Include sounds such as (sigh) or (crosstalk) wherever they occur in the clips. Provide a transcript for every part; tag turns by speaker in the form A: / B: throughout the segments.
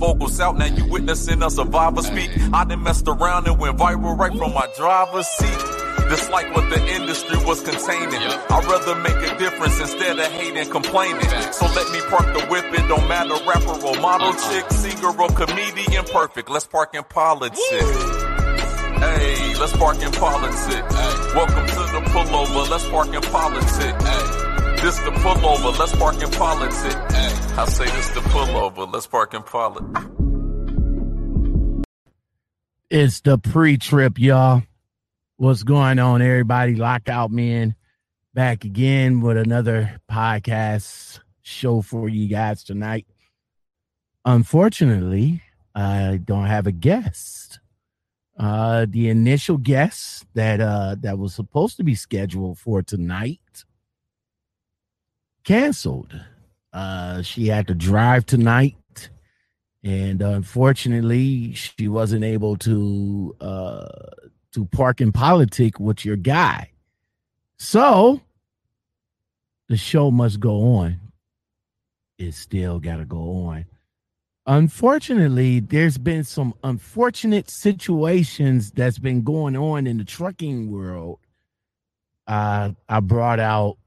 A: vocals out, now you witnessing a survivor speak. I done messed around and went viral right from my driver's seat. This like what the industry was containing. I'd rather make a difference instead of hating, complaining. So let me park the whip, it don't matter rapper or model uh-huh. chick, singer or comedian, perfect. Let's park in politics. Hey, let's park in politics. Welcome to the pullover, let's park in politics. This the pullover, let's park in politics. I say this the pullover, let's park in politics.
B: It's the pre-trip, y'all. What's going on, everybody? Lockout Man back again with another podcast show for you guys tonight. Unfortunately, I don't have a guest. Uh, the initial guest that uh, that was supposed to be scheduled for tonight canceled. Uh, she had to drive tonight and unfortunately she wasn't able to uh to park in politic with your guy. So the show must go on. It still gotta go on. Unfortunately there's been some unfortunate situations that's been going on in the trucking world. Uh i brought out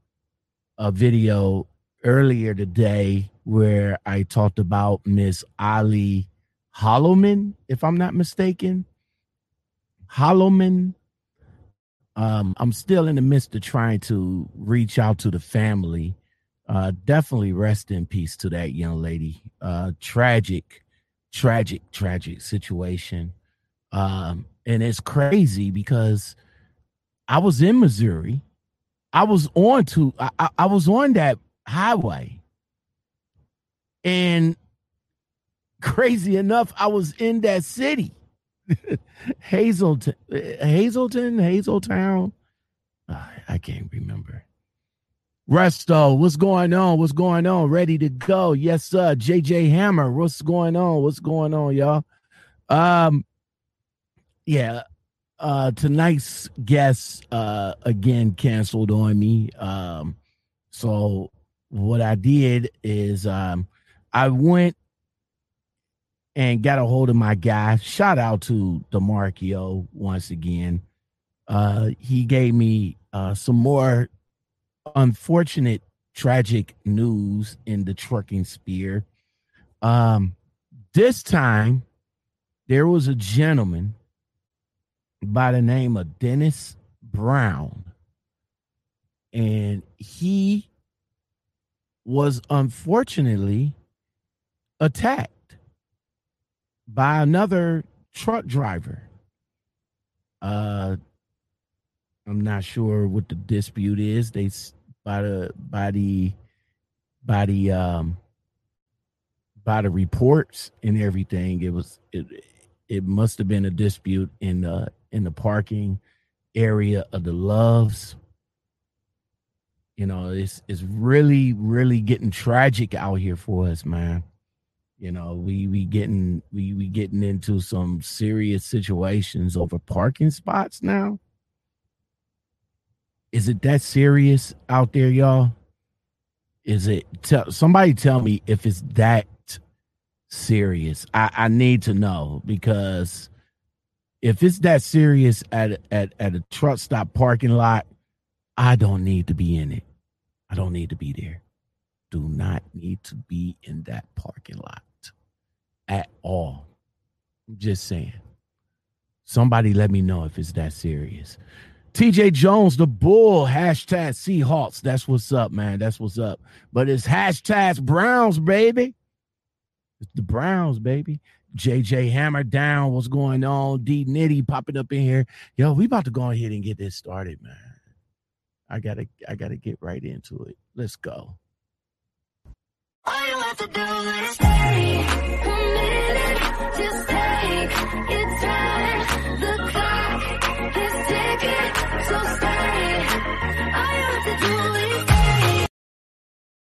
B: a video earlier today where I talked about Miss Ali Hollowman, if I'm not mistaken. Hollowman. Um, I'm still in the midst of trying to reach out to the family. Uh, definitely rest in peace to that young lady. Uh, tragic, tragic, tragic situation. Um, and it's crazy because I was in Missouri. I was on to I, I was on that highway and crazy enough, I was in that city, (laughs) Hazleton, Hazleton, Hazeltown. I can't remember. Resto, what's going on? What's going on? Ready to go? Yes, sir. JJ Hammer, what's going on? What's going on, y'all? Um, yeah. Uh, tonight's guest uh again canceled on me. Um, so what I did is um I went and got a hold of my guy. Shout out to Demarcio once again. Uh, he gave me uh, some more unfortunate, tragic news in the trucking sphere. Um, this time, there was a gentleman by the name of Dennis Brown, and he was unfortunately attacked by another truck driver. Uh, I'm not sure what the dispute is. They by the by the by the um by the reports and everything. It was it it must have been a dispute in the in the parking area of the Loves. You know, it's it's really really getting tragic out here for us, man. You know, we we getting we we getting into some serious situations over parking spots now. Is it that serious out there, y'all? Is it tell somebody tell me if it's that serious? I, I need to know because if it's that serious at at at a truck stop parking lot, I don't need to be in it. I don't need to be there do not need to be in that parking lot at all. I'm just saying. Somebody let me know if it's that serious. TJ Jones, the bull, hashtag Seahawks. That's what's up, man. That's what's up. But it's hashtag Browns, baby. It's the Browns, baby. JJ Hammer down. What's going on? D Nitty popping up in here. Yo, we about to go ahead and get this started, man. I gotta I gotta get right into it. Let's go. All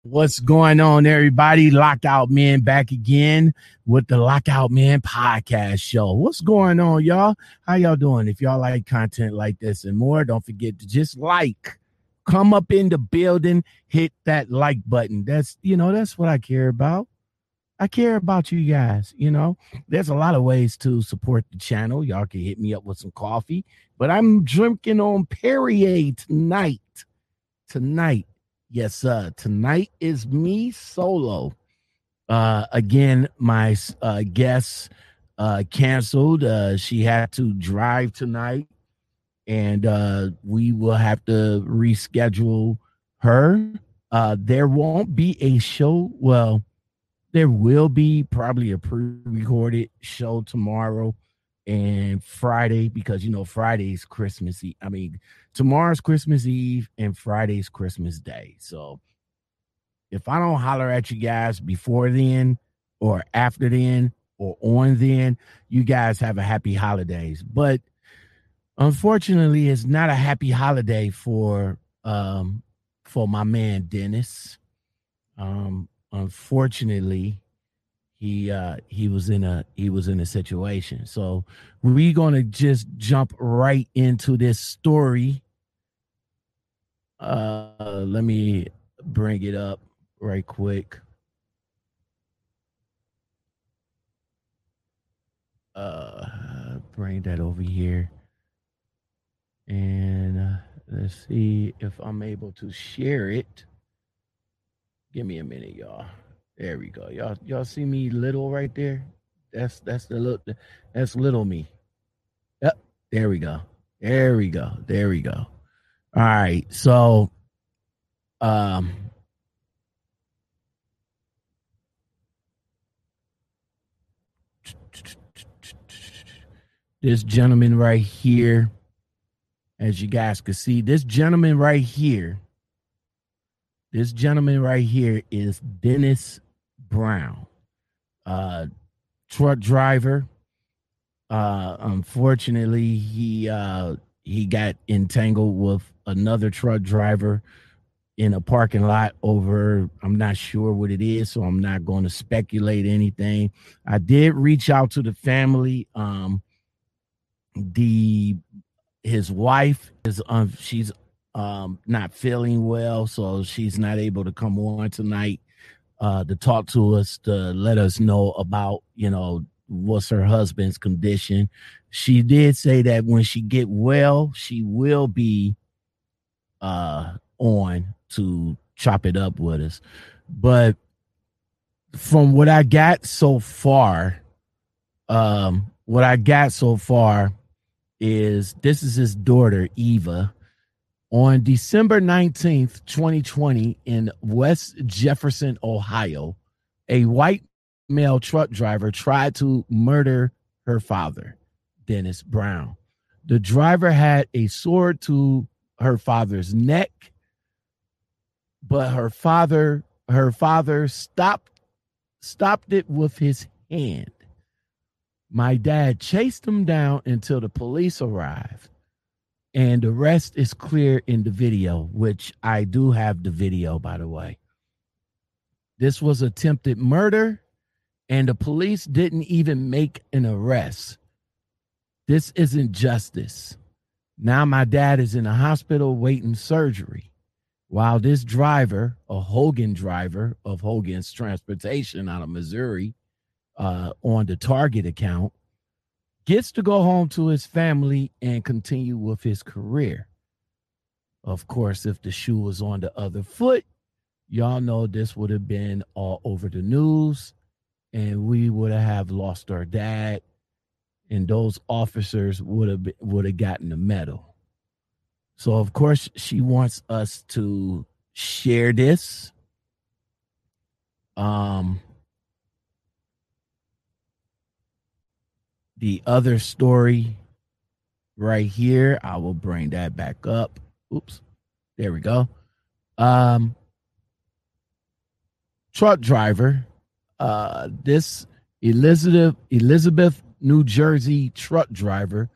B: What's going on, everybody? Lockout Man back again with the Lockout Man podcast show. What's going on, y'all? How y'all doing? If y'all like content like this and more, don't forget to just like come up in the building, hit that like button. That's you know, that's what I care about. I care about you guys. You know, there's a lot of ways to support the channel. Y'all can hit me up with some coffee, but I'm drinking on Perrier tonight. Tonight, yes, uh, tonight is me solo. Uh, again, my uh, guest uh, canceled. Uh, she had to drive tonight, and uh, we will have to reschedule her. Uh, there won't be a show. Well, there will be probably a pre-recorded show tomorrow and Friday because you know Friday's Christmas Eve. I mean, tomorrow's Christmas Eve and Friday's Christmas Day. So if I don't holler at you guys before then or after then or on then, you guys have a happy holidays. But unfortunately, it's not a happy holiday for um for my man Dennis. Um unfortunately he uh he was in a he was in a situation. So we're gonna just jump right into this story. Uh let me bring it up right quick. Uh bring that over here. And uh, let's see if i'm able to share it. Give me a minute, y'all. There we go. Y'all, y'all see me little right there? That's that's the little that's little me. Yep. There we go. There we go. There we go. All right. So um this gentleman right here, as you guys can see, this gentleman right here this gentleman right here is Dennis Brown, uh, truck driver. Uh, unfortunately, he uh, he got entangled with another truck driver in a parking lot over i'm not sure what it is so i'm not going to speculate anything i did reach out to the family um the his wife is um she's um, not feeling well, so she's not able to come on tonight uh, to talk to us to let us know about you know what's her husband's condition. She did say that when she get well, she will be uh, on to chop it up with us. But from what I got so far, um, what I got so far is this is his daughter Eva on December 19th, 2020, in West Jefferson, Ohio, a white male truck driver tried to murder her father, Dennis Brown. The driver had a sword to her father's neck, but her father her father stopped stopped it with his hand. My dad chased him down until the police arrived and the rest is clear in the video, which I do have the video, by the way. This was attempted murder, and the police didn't even make an arrest. This isn't justice. Now my dad is in a hospital waiting surgery, while this driver, a Hogan driver of Hogan's Transportation out of Missouri, uh, on the Target account, gets to go home to his family and continue with his career. Of course, if the shoe was on the other foot, y'all know this would have been all over the news and we would have lost our dad and those officers would have would have gotten a medal. So of course she wants us to share this um the other story right here. I will bring that back up. Oops. There we go. Um truck driver. Uh this Elizabeth Elizabeth, New Jersey truck driver,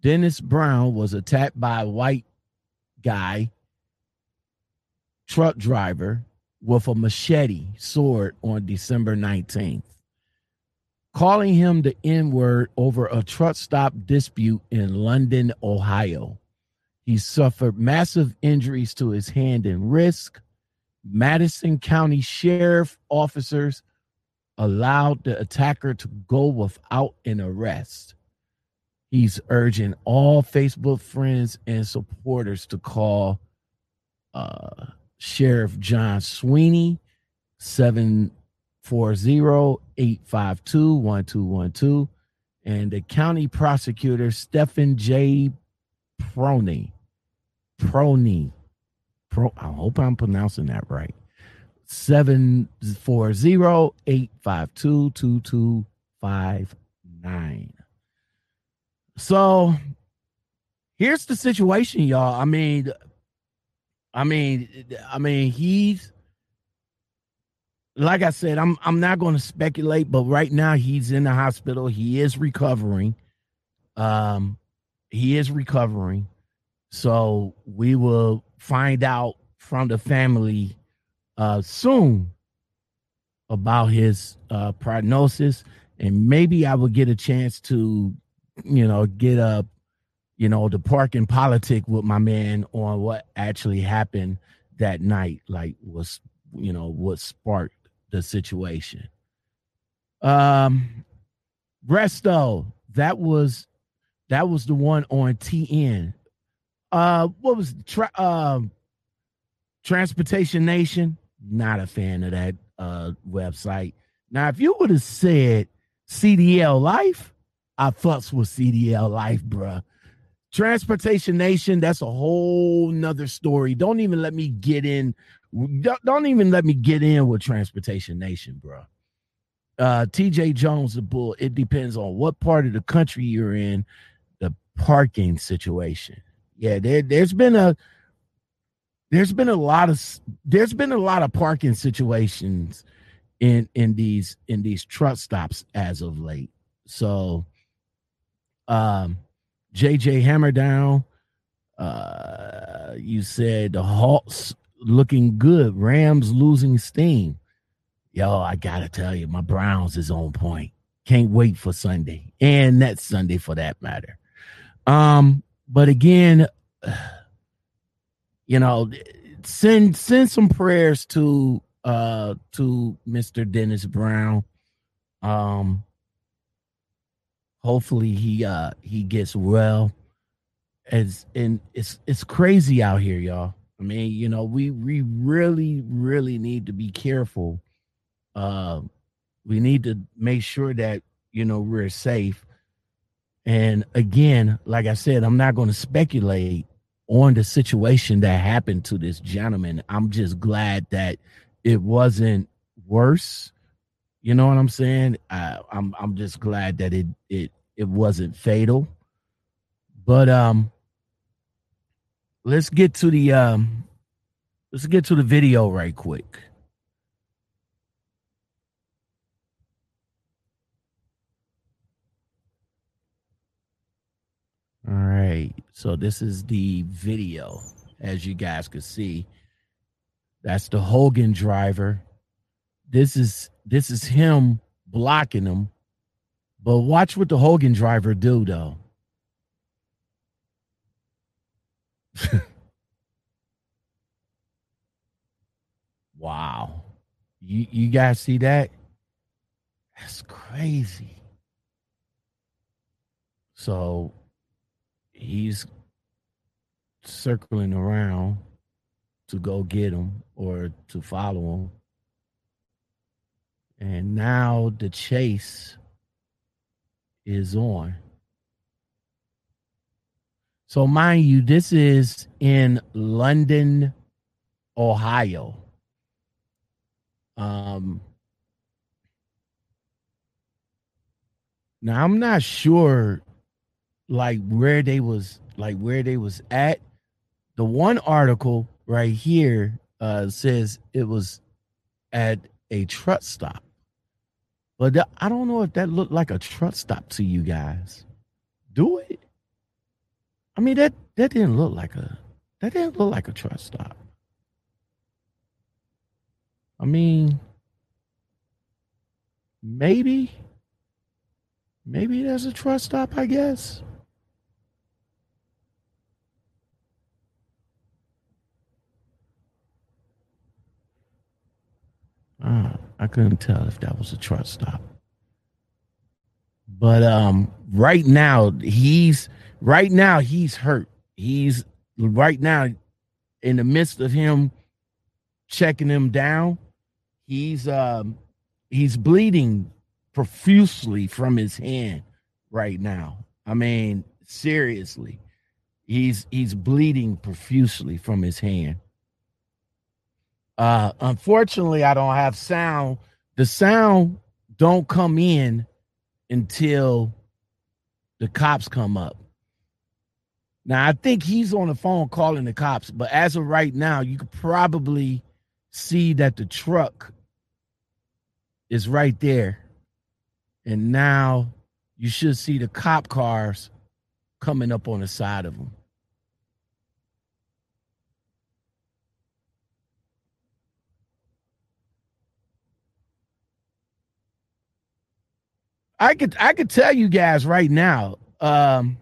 B: Dennis Brown was attacked by a white guy truck driver with a machete sword on December 19th calling him the N word over a truck stop dispute in London, Ohio. He suffered massive injuries to his hand and wrist. Madison County Sheriff officers allowed the attacker to go without an arrest. He's urging all Facebook friends and supporters to call uh, Sheriff John Sweeney, 740-852-1212, and the county prosecutor, Stephen J. Prony. Prony. Pro, I hope I'm pronouncing that right. 740-852-2259. So here's the situation, y'all. I mean, I mean, I mean, he's like I said, I'm I'm not going to speculate, but right now he's in the hospital. He is recovering. Um, he is recovering. So we will find out from the family uh soon about his uh prognosis and maybe I will get a chance to you know, get up, you know, the parking politic with my man on what actually happened that night, like was, you know, what sparked the situation. Um Resto, that was that was the one on TN. Uh what was tra- um Transportation Nation? Not a fan of that uh website. Now, if you would have said CDL Life, I fucks with CDL Life, bruh. Transportation Nation, that's a whole nother story. Don't even let me get in. Don't even let me get in with Transportation Nation, bro. Uh, TJ Jones, the bull. It depends on what part of the country you're in, the parking situation. Yeah, there, there's been a there's been a lot of there's been a lot of parking situations in in these in these truck stops as of late. So um, JJ Hammerdown, uh, you said the Hawks looking good, Rams losing steam. Yo, I gotta tell you, my Browns is on point. Can't wait for Sunday and next Sunday for that matter. Um, but again, (sighs) you know, send send some prayers to uh to Mr. Dennis Brown. Um, hopefully he uh he gets well as and it's it's crazy out here y'all i mean you know we we really really need to be careful uh we need to make sure that you know we're safe and again like i said i'm not going to speculate on the situation that happened to this gentleman i'm just glad that it wasn't worse you know what I'm saying? I, I'm I'm just glad that it it it wasn't fatal. But um let's get to the um let's get to the video right quick. All right. So this is the video as you guys can see. That's the Hogan driver this is this is him blocking him. But watch what the Hogan driver do though. (laughs) wow. You you guys see that? That's crazy. So he's circling around to go get him or to follow him. And now the chase is on. So, mind you, this is in London, Ohio. Um, now I'm not sure, like where they was, like where they was at. The one article right here uh, says it was at a truck stop. But I don't know if that looked like a truck stop to you guys. Do it? I mean that that didn't look like a that didn't look like a truck stop. I mean maybe maybe there's a truck stop, I guess. Uh, I couldn't tell if that was a truck stop. But um right now he's right now he's hurt. He's right now in the midst of him checking him down, he's um he's bleeding profusely from his hand right now. I mean, seriously. He's he's bleeding profusely from his hand. Uh unfortunately, I don't have sound. The sound don't come in until the cops come up. Now, I think he's on the phone calling the cops, but as of right now, you could probably see that the truck is right there. And now you should see the cop cars coming up on the side of them. I could I could tell you guys right now. Um,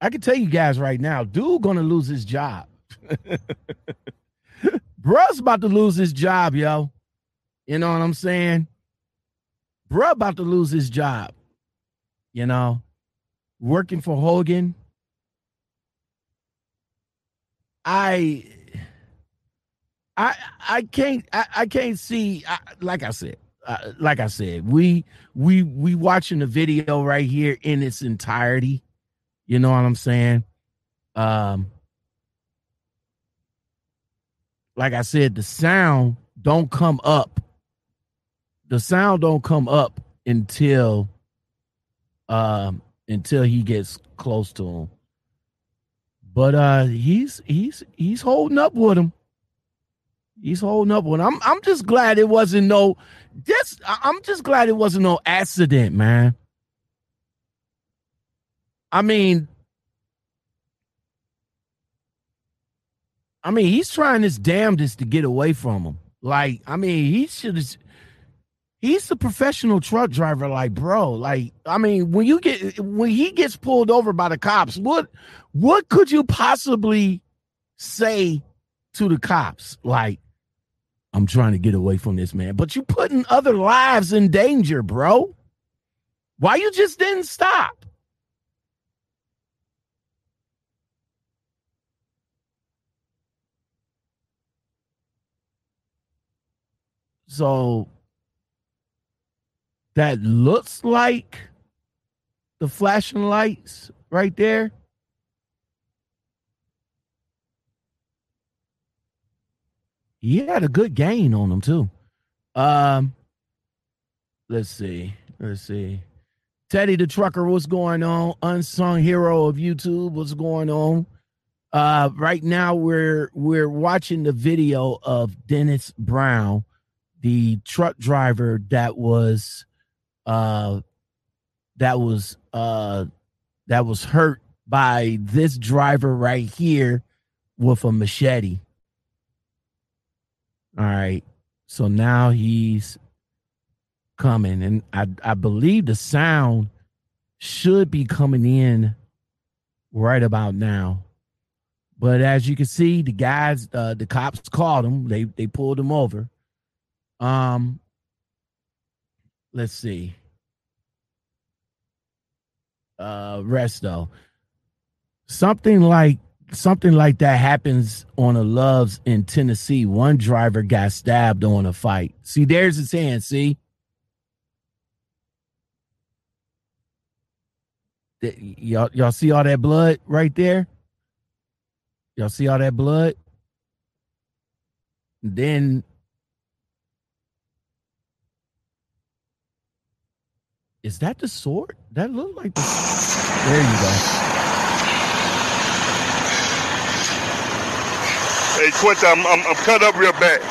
B: I can tell you guys right now, dude gonna lose his job. (laughs) Bruh's about to lose his job, yo. You know what I'm saying? Bruh about to lose his job. You know, working for Hogan. I I I can't I, I can't see I, like I said uh, like I said we we we watching the video right here in its entirety you know what I'm saying? Um, like I said, the sound don't come up. The sound don't come up until um until he gets close to him. But uh he's he's he's holding up with him. He's holding up with him. I'm I'm just glad it wasn't no just I'm just glad it wasn't no accident, man. I mean, I mean, he's trying his damnedest to get away from him. Like, I mean, he should. He's a professional truck driver, like, bro. Like, I mean, when you get when he gets pulled over by the cops, what what could you possibly say to the cops? Like, I'm trying to get away from this man, but you putting other lives in danger, bro. Why you just didn't stop? So that looks like the flashing lights right there. He had a good gain on them too. Um, let's see. Let's see. Teddy the trucker, what's going on? Unsung hero of YouTube, what's going on? Uh, right now we're we're watching the video of Dennis Brown the truck driver that was uh that was uh that was hurt by this driver right here with a machete. All right. So now he's coming and I I believe the sound should be coming in right about now. But as you can see, the guys, uh, the cops called him. They they pulled him over. Um, let's see. Uh, Resto. Something like something like that happens on a Loves in Tennessee. One driver got stabbed on a fight. See, there's his hand. See. Y'all, y'all see all that blood right there? Y'all see all that blood? Then Is that the sword? That looked like the. There you go.
C: Hey, Quinta, I'm, I'm, I'm cut up real bad.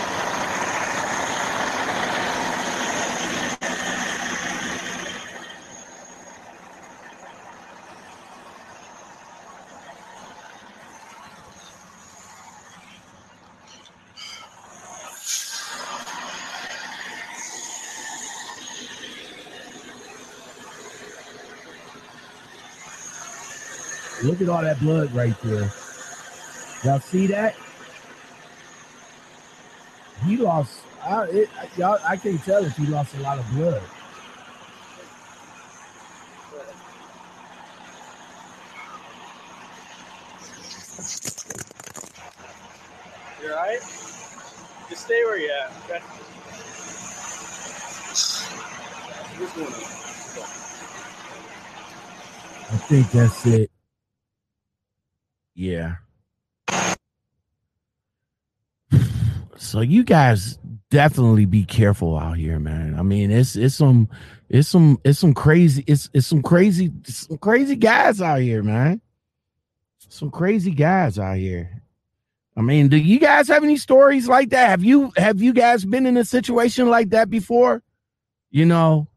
B: Look at all that blood right there. Y'all see that? He lost. I, it, y'all, I can't tell if he lost a lot of blood.
D: You alright? Just stay where you're at, okay? What's going on?
B: I think that's it. Yeah. (sighs) So you guys definitely be careful out here, man. I mean, it's it's some it's some it's some crazy it's it's some crazy some crazy guys out here, man. Some crazy guys out here. I mean, do you guys have any stories like that? Have you have you guys been in a situation like that before? You know,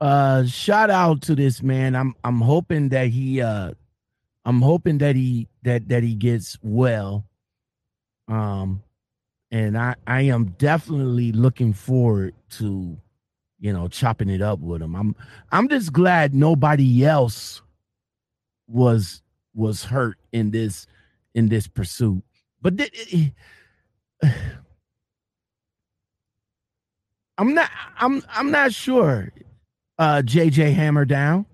B: uh shout out to this man. I'm I'm hoping that he uh I'm hoping that he that that he gets well. Um and I I am definitely looking forward to you know chopping it up with him. I'm I'm just glad nobody else was was hurt in this in this pursuit. But th- I'm not I'm I'm not sure uh JJ Hammer down.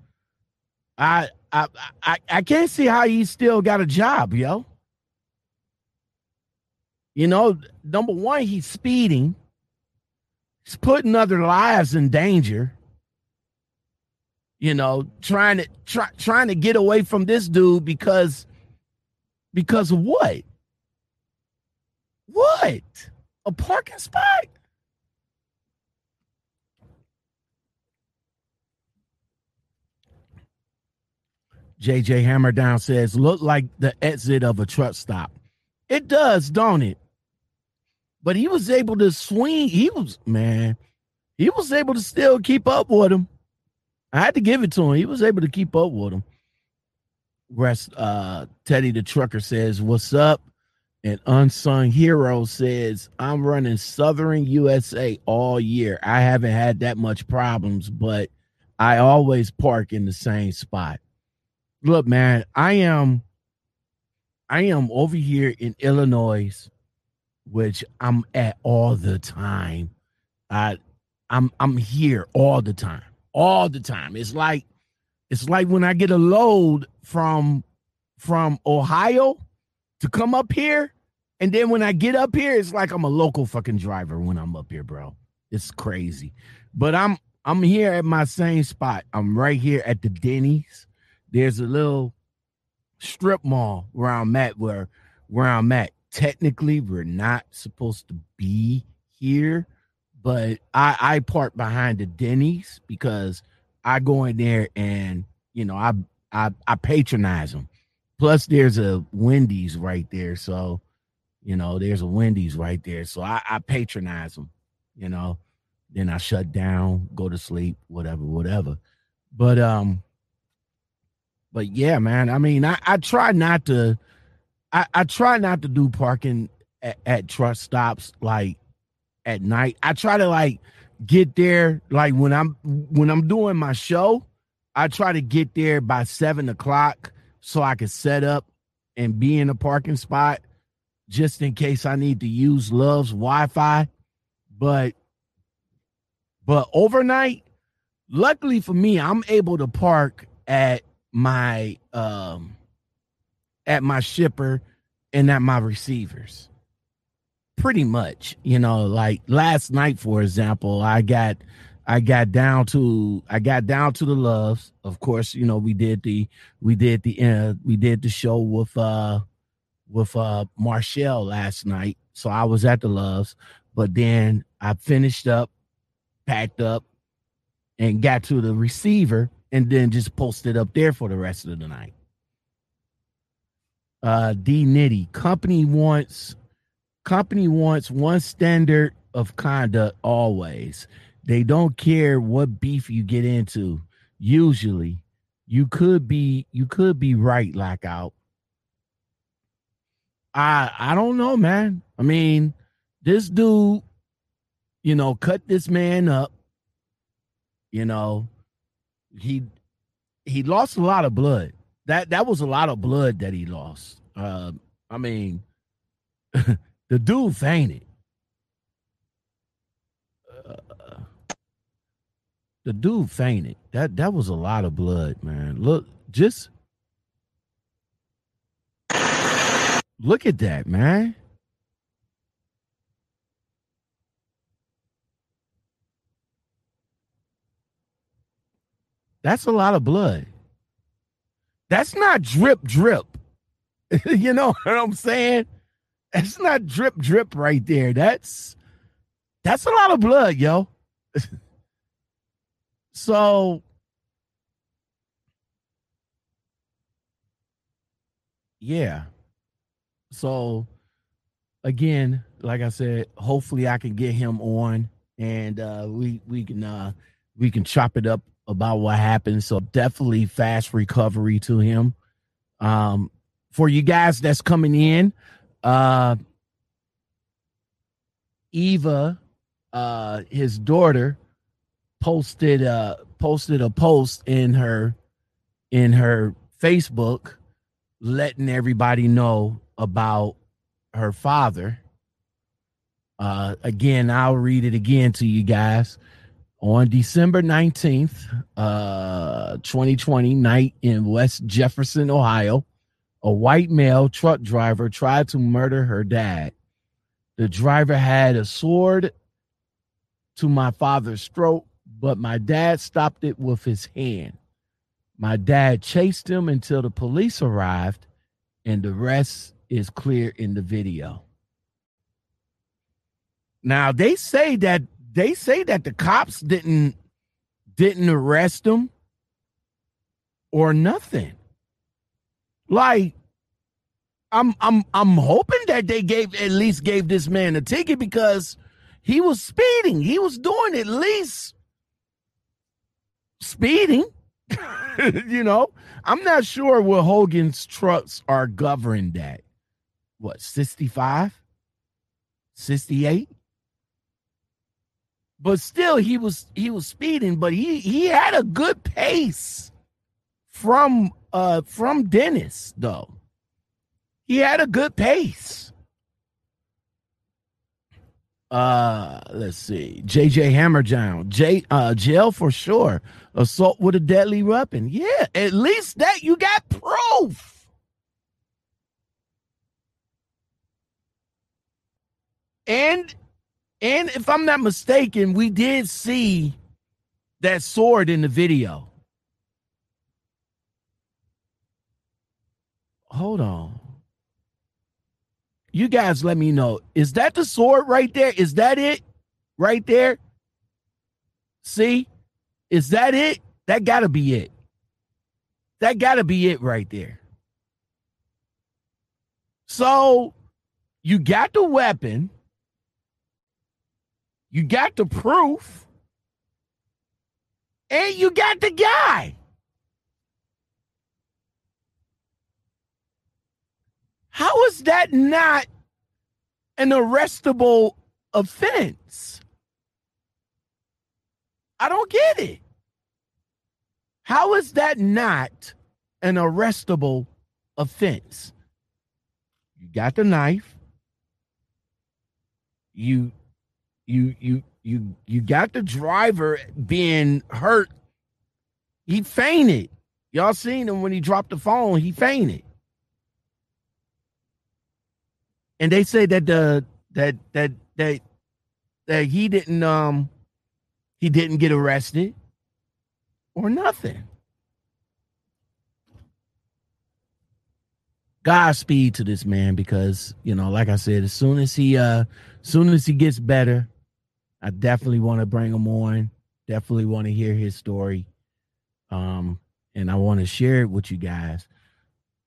B: I I I I can't see how he still got a job, yo. You know, number one, he's speeding. He's putting other lives in danger. You know, trying to try, trying to get away from this dude because because of what? What? A parking spot? JJ Hammerdown says, look like the exit of a truck stop. It does, don't it? But he was able to swing. He was, man, he was able to still keep up with him. I had to give it to him. He was able to keep up with him. Rest uh Teddy the trucker says, What's up? And Unsung Hero says, I'm running Southern USA all year. I haven't had that much problems, but I always park in the same spot. Look, man, I am I am over here in Illinois, which I'm at all the time. I I'm I'm here all the time. All the time. It's like it's like when I get a load from from Ohio to come up here, and then when I get up here, it's like I'm a local fucking driver when I'm up here, bro. It's crazy. But I'm I'm here at my same spot. I'm right here at the Denny's. There's a little strip mall where I'm at where where I'm at. Technically, we're not supposed to be here, but I I park behind the Denny's because I go in there and you know I I I patronize them. Plus, there's a Wendy's right there, so you know there's a Wendy's right there, so I, I patronize them. You know, then I shut down, go to sleep, whatever, whatever. But um, but yeah, man. I mean, I I try not to, I I try not to do parking at, at truck stops like at night. I try to like get there like when I'm when I'm doing my show. I try to get there by seven o'clock so I can set up and be in a parking spot just in case I need to use Love's Wi-Fi. But but overnight, luckily for me, I'm able to park at my um at my shipper and at my receivers. Pretty much you know like last night for example i got i got down to i got down to the loves. Of course you know we did the we did the uh, we did the show with uh with uh marshall last night. So i was at the loves but then i finished up packed up and got to the receiver and then just post it up there for the rest of the night uh d nitty company wants company wants one standard of conduct always. They don't care what beef you get into. Usually, you could be you could be right, lockout. I I don't know, man. I mean, this dude, you know, cut this man up. You know, he he lost a lot of blood. That that was a lot of blood that he lost. Uh, I mean, (laughs) the dude fainted. the dude fainted. That that was a lot of blood, man. Look, just look at that, man. That's a lot of blood. That's not drip drip. (laughs) you know what I'm saying? That's not drip drip right there. That's that's a lot of blood, yo. (laughs) so yeah. So again, like I said, hopefully I can get him on and uh we we can uh we can chop it up about what happened. So definitely fast recovery to him. Um for you guys that's coming in, uh Eva, uh his daughter, posted uh posted a post in her in her Facebook letting everybody know about her father. Uh again, I'll read it again to you guys. On December 19th, uh 2020 night in West Jefferson, Ohio, a white male truck driver tried to murder her dad. The driver had a sword to my father's throat, but my dad stopped it with his hand. My dad chased him until the police arrived, and the rest is clear in the video. Now they say that they say that the cops didn't didn't arrest him or nothing. Like I'm I'm I'm hoping that they gave at least gave this man a ticket because he was speeding. He was doing at least speeding. (laughs) you know, I'm not sure what Hogan's trucks are governed at. What, 65? 68? But still he was he was speeding, but he he had a good pace from uh from Dennis though. He had a good pace. Uh, let's see. JJ Hammerdown. J uh jail for sure. Assault with a deadly weapon. Yeah, at least that you got proof. And and if I'm not mistaken, we did see that sword in the video. Hold on. You guys let me know. Is that the sword right there? Is that it? Right there? See? Is that it? That got to be it. That got to be it right there. So you got the weapon, you got the proof, and you got the guy. How is that not an arrestable offense? I don't get it. How is that not an arrestable offense? You got the knife. You you you you you got the driver being hurt. He fainted. Y'all seen him when he dropped the phone, he fainted. and they say that the that that that that he didn't um he didn't get arrested or nothing. Godspeed to this man because you know, like I said, as soon as he uh as soon as he gets better, I definitely want to bring him on. Definitely want to hear his story. Um, and I want to share it with you guys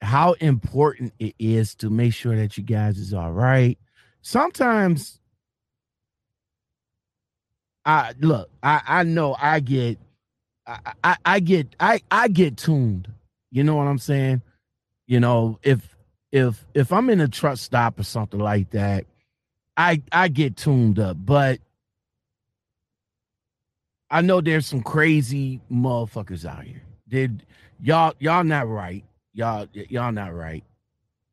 B: how important it is to make sure that you guys is all right. Sometimes I look, I, I know I get I, I, I get I, I get tuned. You know what I'm saying? You know, if if if I'm in a truck stop or something like that, I I get tuned up, but I know there's some crazy motherfuckers out here. Did y'all y'all not right y'all y'all not right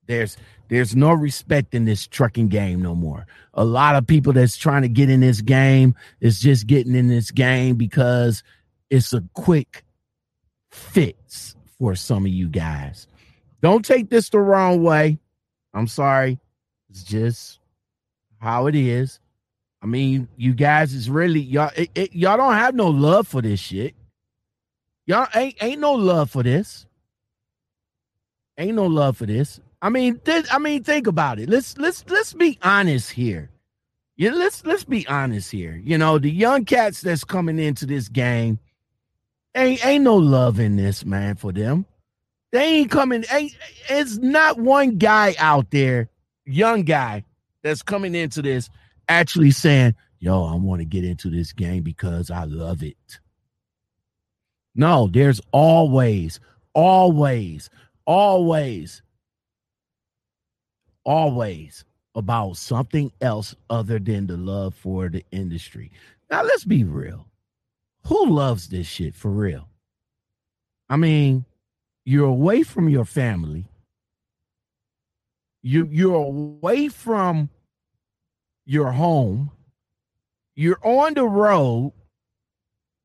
B: There's there's no respect in this trucking game no more. A lot of people that's trying to get in this game is just getting in this game because it's a quick fix for some of you guys. Don't take this the wrong way. I'm sorry. It's just how it is. I mean, you guys is really y'all. It, it, y'all don't have no love for this shit. Y'all ain't ain't no love for this. Ain't no love for this. I mean, this, I mean, think about it. Let's let's let's be honest here. Yeah, let's let's be honest here. You know, the young cats that's coming into this game, ain't ain't no love in this, man, for them. They ain't coming. Ain't it's not one guy out there, young guy, that's coming into this actually saying, yo, I want to get into this game because I love it. No, there's always, always, always, always about something else other than the love for the industry. Now, let's be real. Who loves this shit for real? I mean, you're away from your family. You you're away from your home. You're on the road.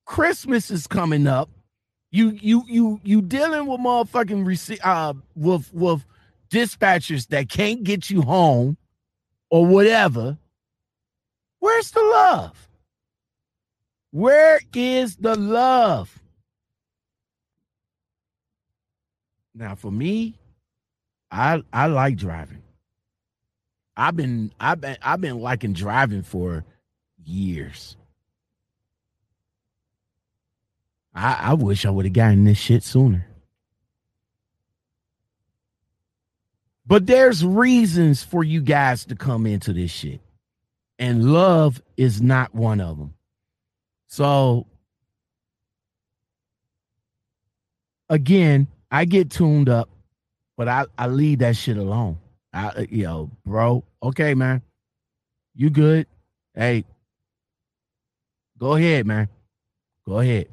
B: Christmas is coming up. You you you you dealing with motherfucking rece- uh with with dispatchers that can't get you home or whatever. Where's the love? Where is the love? Now for me, I I like driving. I've been I've been I've been liking driving for years. I, I wish I would have gotten this shit sooner. But there's reasons for you guys to come into this shit. And love is not one of them. So again, I get tuned up, but I, I leave that shit alone. I, uh, yo, bro, okay, man. You good? Hey, go ahead, man. Go ahead.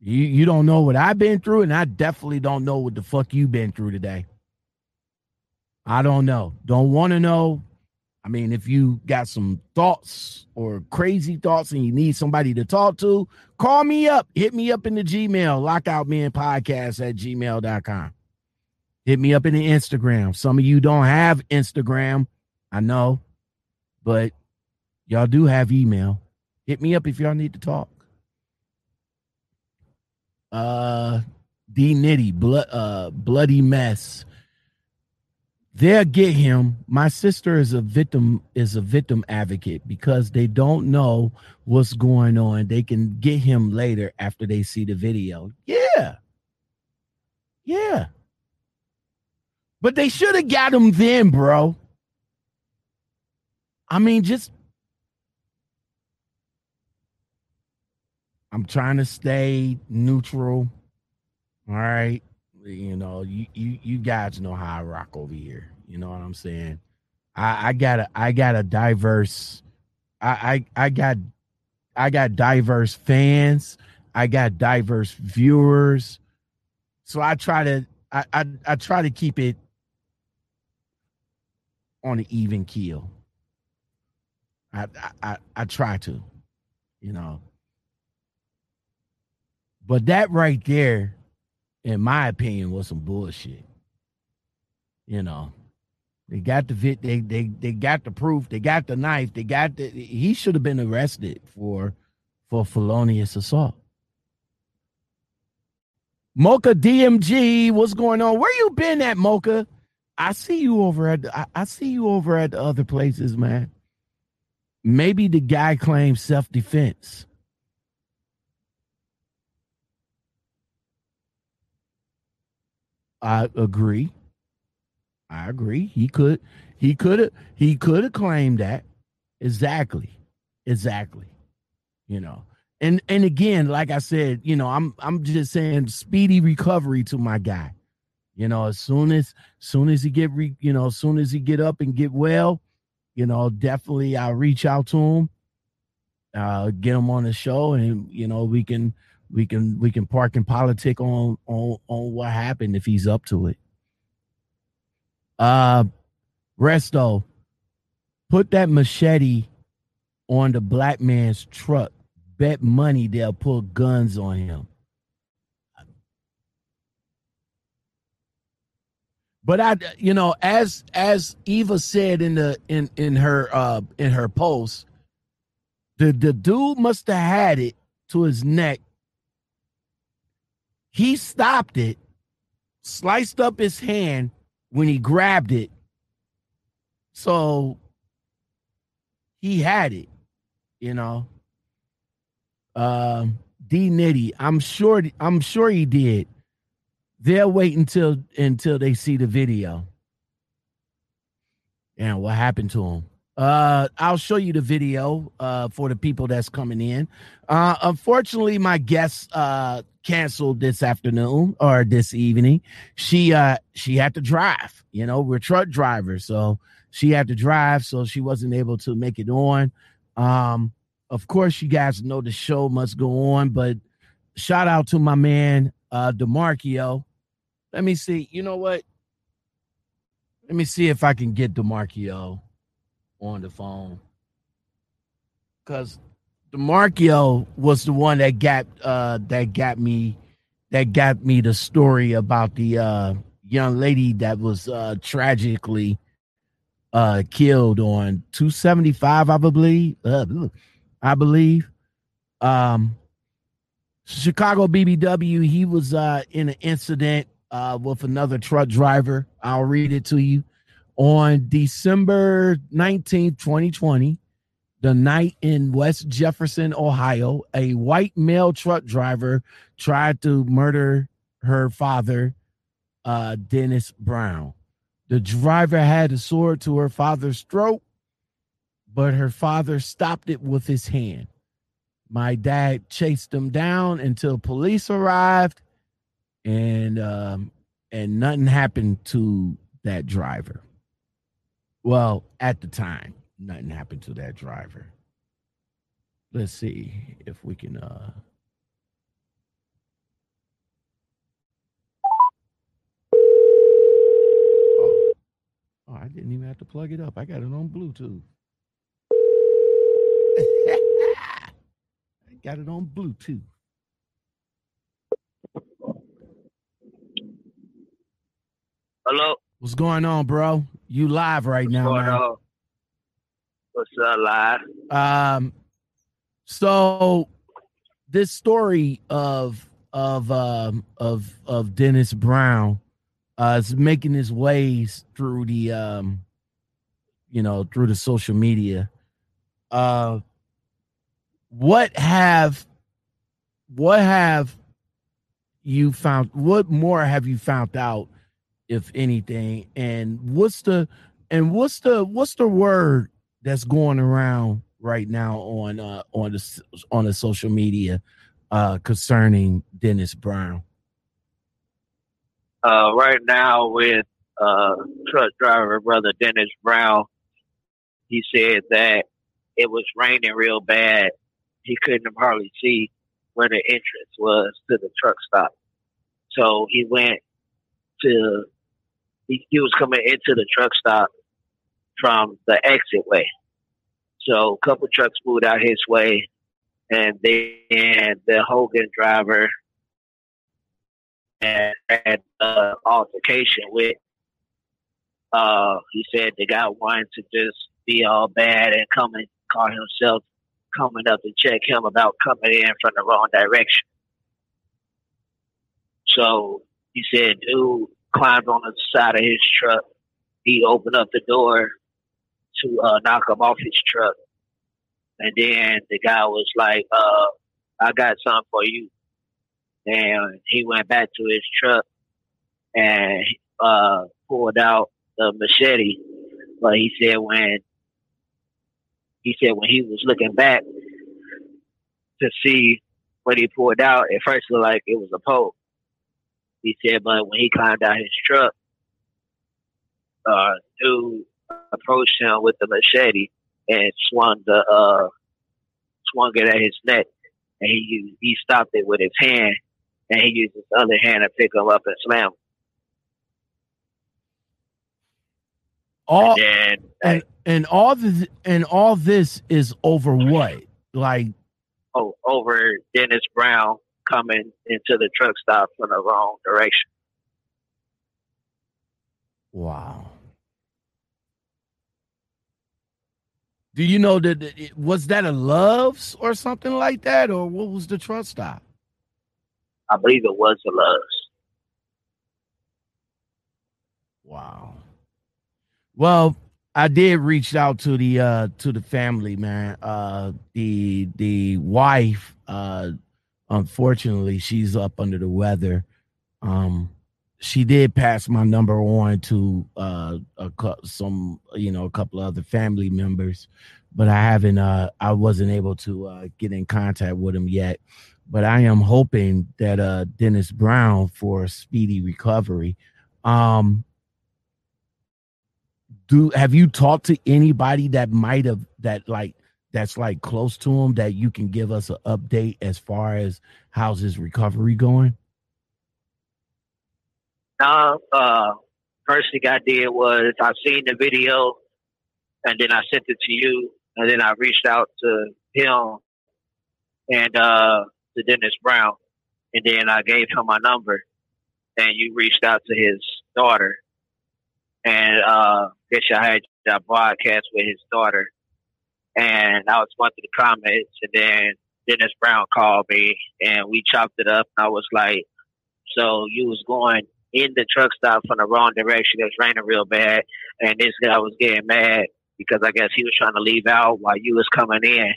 B: You you don't know what I've been through, and I definitely don't know what the fuck you've been through today. I don't know. Don't want to know. I mean, if you got some thoughts or crazy thoughts and you need somebody to talk to, call me up. Hit me up in the Gmail, lockoutmanpodcast at gmail.com. Hit me up in the Instagram. Some of you don't have Instagram. I know, but y'all do have email. Hit me up if y'all need to talk. Uh D Nitty, blood uh bloody mess. They'll get him. My sister is a victim, is a victim advocate because they don't know what's going on. They can get him later after they see the video. Yeah. Yeah. But they should have got him then, bro. I mean, just I'm trying to stay neutral. All right. You know, you you you guys know how I rock over here. You know what I'm saying? I I got a I got a diverse I I I got I got diverse fans. I got diverse viewers. So I try to I I, I try to keep it on an even keel. I, I I try to, you know. But that right there, in my opinion, was some bullshit. You know, they got the vid, they they they got the proof, they got the knife, they got the. He should have been arrested for for felonious assault. Mocha DMG, what's going on? Where you been at, Mocha? I see you over at I, I see you over at the other places, man. Maybe the guy claims self defense. I agree. I agree. He could he could have he could have claimed that. Exactly. Exactly. You know. And and again, like I said, you know, I'm I'm just saying speedy recovery to my guy. You know, as soon as soon as he get re, you know, as soon as he get up and get well, you know, definitely I'll reach out to him, uh, get him on the show, and you know, we can we can we can park and politic on on on what happened if he's up to it. Uh, Resto, put that machete on the black man's truck. Bet money they'll pull guns on him. But I, you know, as as Eva said in the in in her uh in her post, the the dude must have had it to his neck. He stopped it, sliced up his hand when he grabbed it. So he had it, you know. Um, D Nitty, I'm sure I'm sure he did. They'll wait until until they see the video. And what happened to him? Uh, I'll show you the video uh, for the people that's coming in. Uh, unfortunately, my guest uh, canceled this afternoon or this evening. She uh, she had to drive. You know, we're truck drivers, so she had to drive, so she wasn't able to make it on. Um, of course, you guys know the show must go on, but shout out to my man uh, Demarkio let me see. You know what? Let me see if I can get Demarkio on the phone. Cause Demarkio was the one that got uh that got me that got me the story about the uh young lady that was uh tragically uh killed on 275 I believe uh, I believe um Chicago BBW he was uh in an incident uh, with another truck driver. I'll read it to you. On December 19th, 2020, the night in West Jefferson, Ohio, a white male truck driver tried to murder her father, uh, Dennis Brown. The driver had a sword to her father's throat, but her father stopped it with his hand. My dad chased him down until police arrived and um, and nothing happened to that driver. Well, at the time, nothing happened to that driver. Let's see if we can uh oh, oh I didn't even have to plug it up. I got it on Bluetooth. (laughs) I got it on Bluetooth.
E: Hello.
B: What's going on, bro? You live right
E: What's
B: now,
E: going
B: man.
E: on? What's up, live?
B: Um, so this story of of um of of Dennis Brown uh is making his ways through the um you know through the social media. Uh, what have what have you found? What more have you found out if anything and what's the and what's the what's the word that's going around right now on uh on the on the social media uh concerning Dennis Brown?
E: Uh right now with uh truck driver brother Dennis Brown he said that it was raining real bad. He couldn't hardly see where the entrance was to the truck stop. So he went to he, he was coming into the truck stop from the exit way. So a couple trucks moved out his way, and then the Hogan driver had an altercation with. Uh, he said the guy wanted to just be all bad and come and call himself coming up to check him about coming in from the wrong direction. So he said, dude climbed on the side of his truck. He opened up the door to uh, knock him off his truck. And then the guy was like, uh, I got something for you. And he went back to his truck and uh, pulled out the machete. But he said when he said when he was looking back to see what he pulled out, at first it looked like it was a pole. He said, but when he climbed out his truck, uh, dude approached him with the machete and swung the uh, swung it at his neck, and he used, he stopped it with his hand, and he used his other hand to pick him up and slam him.
B: All
E: and
B: and and all this and all this is over what? Like
E: oh, over Dennis Brown coming into the truck stop from the wrong direction.
B: wow. Do you know that it- was that a Love's or something like that, or what was the truck stop?
E: I believe it was the Loves.
B: Wow. Well, I did reach out to the uh to the family, man. Uh the the wife uh unfortunately she's up under the weather. Um she did pass my number on to uh a some you know a couple of other family members, but I haven't uh I wasn't able to uh get in contact with them yet. But I am hoping that uh Dennis Brown for a speedy recovery. Um do have you talked to anybody that might have that like that's like close to him that you can give us an update as far as how's his recovery going?
E: Now, uh, first thing I did was I seen the video, and then I sent it to you, and then I reached out to him and uh, to Dennis Brown, and then I gave him my number, and you reached out to his daughter, and uh, guess I had a broadcast with his daughter, and I was going through the comments, and then Dennis Brown called me, and we chopped it up, and I was like, so you was going in the truck stop from the wrong direction. It was raining real bad, and this guy was getting mad because I guess he was trying to leave out while you was coming in,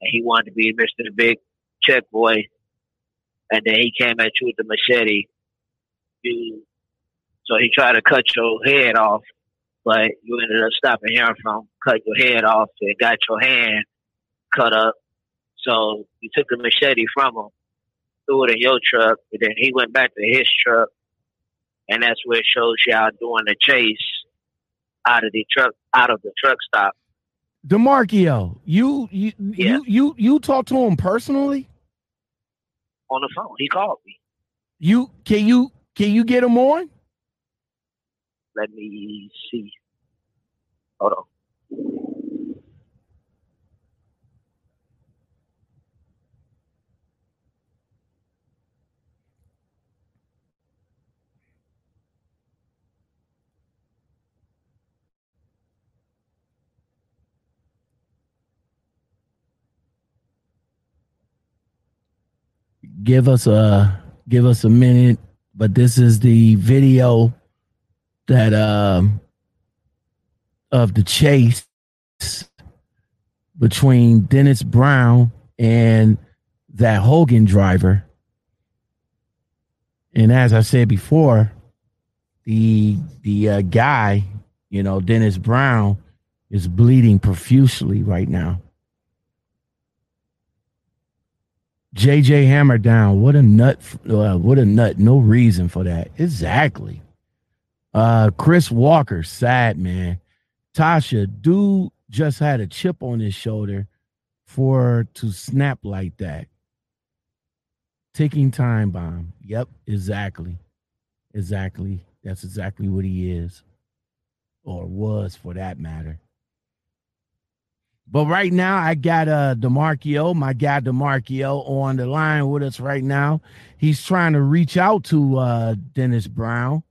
E: and he wanted to be Mister the Big Check Boy, and then he came at you with the machete. You, so he tried to cut your head off, but you ended up stopping him from cutting your head off and got your hand cut up. So you took the machete from him, threw it in your truck, and then he went back to his truck and that's where it shows y'all doing the chase out of the truck out of the truck stop.
B: Demarcio, you you
E: Yeah.
B: you you you talked to him personally?
E: On the phone, he called me.
B: You can you can you get him on?
E: Let me see. Hold on.
B: Give us a give us a minute, but this is the video that um of the chase between Dennis Brown and that Hogan driver. And as I said before, the the uh, guy, you know, Dennis Brown, is bleeding profusely right now. JJ Hammer down. What a nut! Uh, what a nut! No reason for that. Exactly. Uh, Chris Walker, sad man. Tasha, dude just had a chip on his shoulder for to snap like that. Ticking time bomb. Yep, exactly. Exactly. That's exactly what he is. Or was for that matter. But right now I got uh Demarcio, my guy Demarcio on the line with us right now. He's trying to reach out to uh Dennis Brown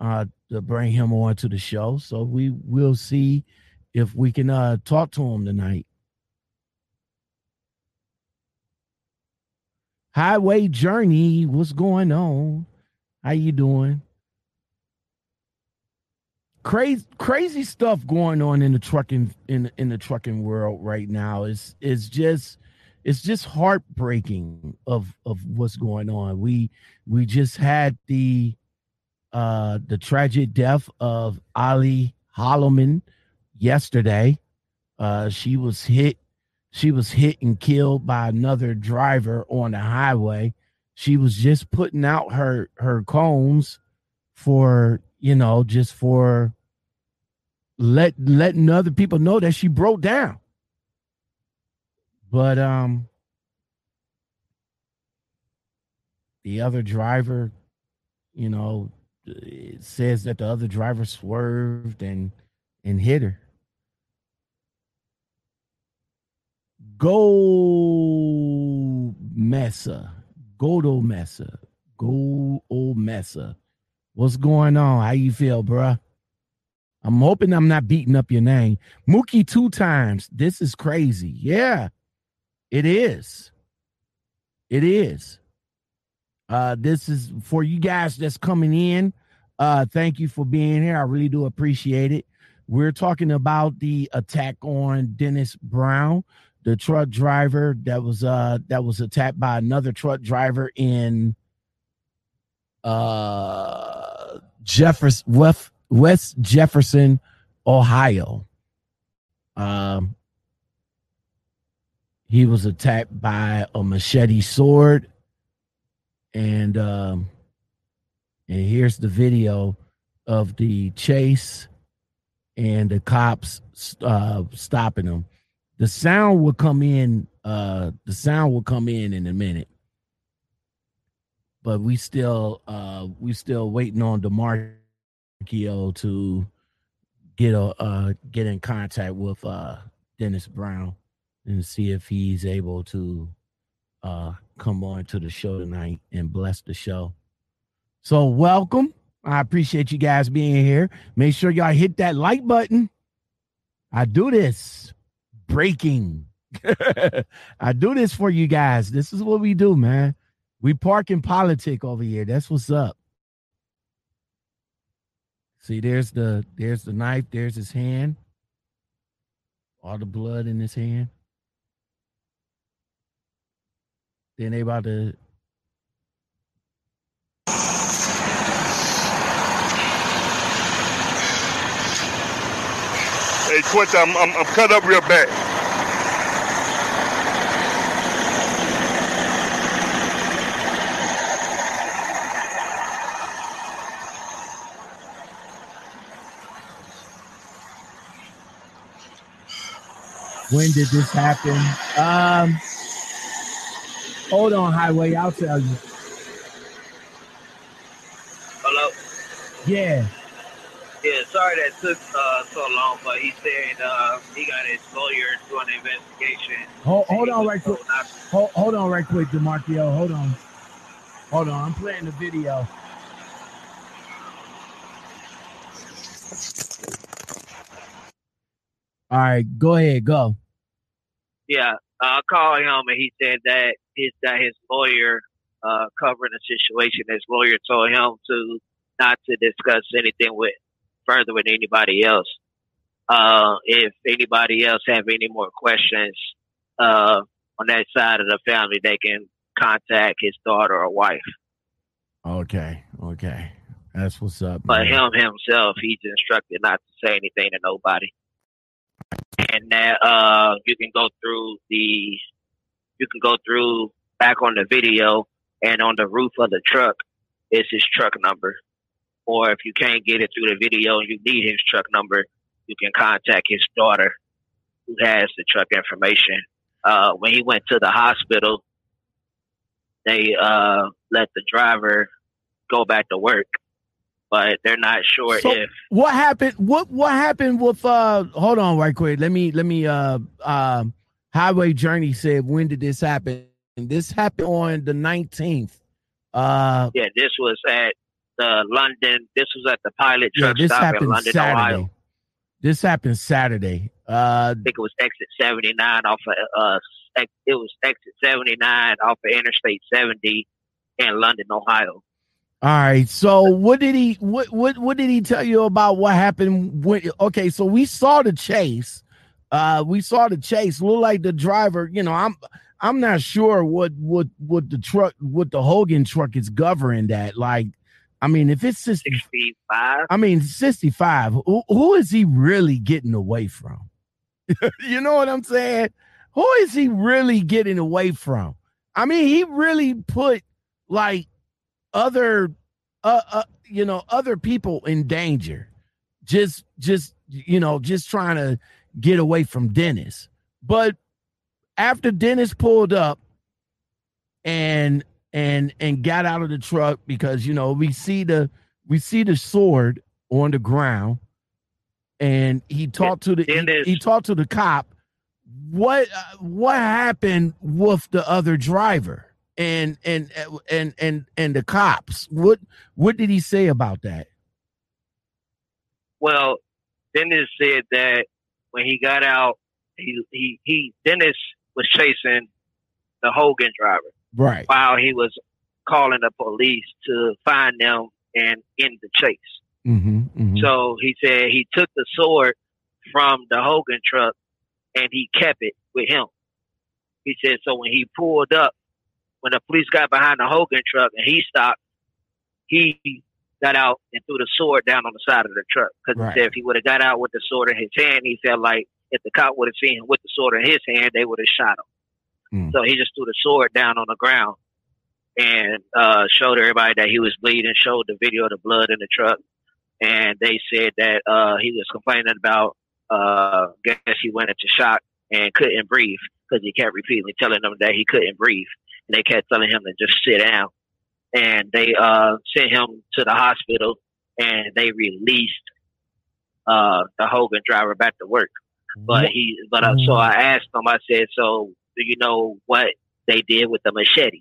B: uh to bring him on to the show. So we will see if we can uh talk to him tonight. Highway Journey, what's going on? How you doing? Crazy, crazy stuff going on in the trucking in in the trucking world right now. It's it's just it's just heartbreaking of of what's going on. We we just had the uh the tragic death of Ali Holloman yesterday. Uh she was hit she was hit and killed by another driver on the highway. She was just putting out her her cones for, you know, just for let letting other people know that she broke down. But um the other driver, you know, it says that the other driver swerved and and hit her. Go Mesa. Godo Mesa. Go old Mesa. What's going on? How you feel, bruh? I'm hoping I'm not beating up your name. Mookie two times. This is crazy. Yeah, it is. It is. Uh, this is for you guys that's coming in. Uh, thank you for being here. I really do appreciate it. We're talking about the attack on Dennis Brown, the truck driver that was uh that was attacked by another truck driver in uh Jefferson West, West Jefferson, Ohio. Um he was attacked by a machete sword and um and here's the video of the chase and the cops uh stopping them. the sound will come in uh the sound will come in in a minute but we still uh we still waiting on demarco to get a uh get in contact with uh dennis brown and see if he's able to uh come on to the show tonight and bless the show so welcome i appreciate you guys being here make sure y'all hit that like button i do this breaking. (laughs) I do this for you guys. This is what we do, man. We park in politic over here. That's what's up. See, there's the there's the knife, there's his hand. All the blood in his hand. Then they about to
C: Hey, Quincy, I'm, I'm, I'm cut up real bad.
B: when did this happen? Um hold on, highway, I'll tell you.
E: Hello.
B: Yeah.
E: Yeah, sorry that took uh, so long, but he said uh, he got his lawyer doing an investigation.
B: Hold, hold on right quick.
E: not
B: Hold, hold on right quick, DeMarcio. Hold on. Hold on. I'm playing the video. All right, go ahead, go.
E: Yeah, I called him and he said that his that his lawyer uh, covering the situation. His lawyer told him to not to discuss anything with further with anybody else. Uh, if anybody else have any more questions uh, on that side of the family, they can contact his daughter or wife.
B: Okay, okay. That's what's up.
E: But
B: man.
E: him himself, he's instructed not to say anything to nobody. And that uh, you can go through the, you can go through back on the video and on the roof of the truck is his truck number. Or if you can't get it through the video and you need his truck number, you can contact his daughter who has the truck information. Uh, when he went to the hospital, they uh, let the driver go back to work, but they're not sure
B: So-
E: if
B: what happened? What what happened with uh hold on right quick. Let me let me uh um Highway Journey said when did this happen? This happened on the 19th. Uh
E: yeah, this was at the London. This was at the pilot
B: yeah,
E: truck
B: this
E: stop in
B: happened
E: London,
B: Saturday.
E: Ohio.
B: This happened Saturday. Uh
E: I think it was exit 79 off of uh, it was exit 79 off of Interstate 70 in London, Ohio.
B: All right. So what did he what what what did he tell you about what happened when okay, so we saw the chase. Uh we saw the chase. Look like the driver, you know, I'm I'm not sure what what what the truck what the Hogan truck is governing at. Like, I mean, if it's 60,
E: 65.
B: I mean 65, who, who is he really getting away from? (laughs) you know what I'm saying? Who is he really getting away from? I mean, he really put like other uh, uh you know other people in danger just just you know just trying to get away from dennis but after dennis pulled up and and and got out of the truck because you know we see the we see the sword on the ground and he talked to the he, he, talked to the cop. What uh, what happened with the other driver and and and and and the cops? What what did he say about that?
E: Well, Dennis said that when he got out, he he he Dennis was chasing the Hogan driver,
B: right?
E: While he was calling the police to find them and end the chase.
B: Mm-hmm, mm-hmm.
E: So he said he took the sword from the Hogan truck and he kept it with him. He said so when he pulled up, when the police got behind the Hogan truck and he stopped, he got out and threw the sword down on the side of the truck. Because right. he said if he would have got out with the sword in his hand, he felt like if the cop would have seen him with the sword in his hand, they would have shot him. Mm. So he just threw the sword down on the ground and uh, showed everybody that he was bleeding, showed the video of the blood in the truck. And they said that uh, he was complaining about, uh, guess he went into shock and couldn't breathe because he kept repeatedly telling them that he couldn't breathe. And they kept telling him to just sit down and they uh, sent him to the hospital and they released uh, the Hogan driver back to work. But he, but uh, so I asked him. I said, "So do you know what they did with the machete?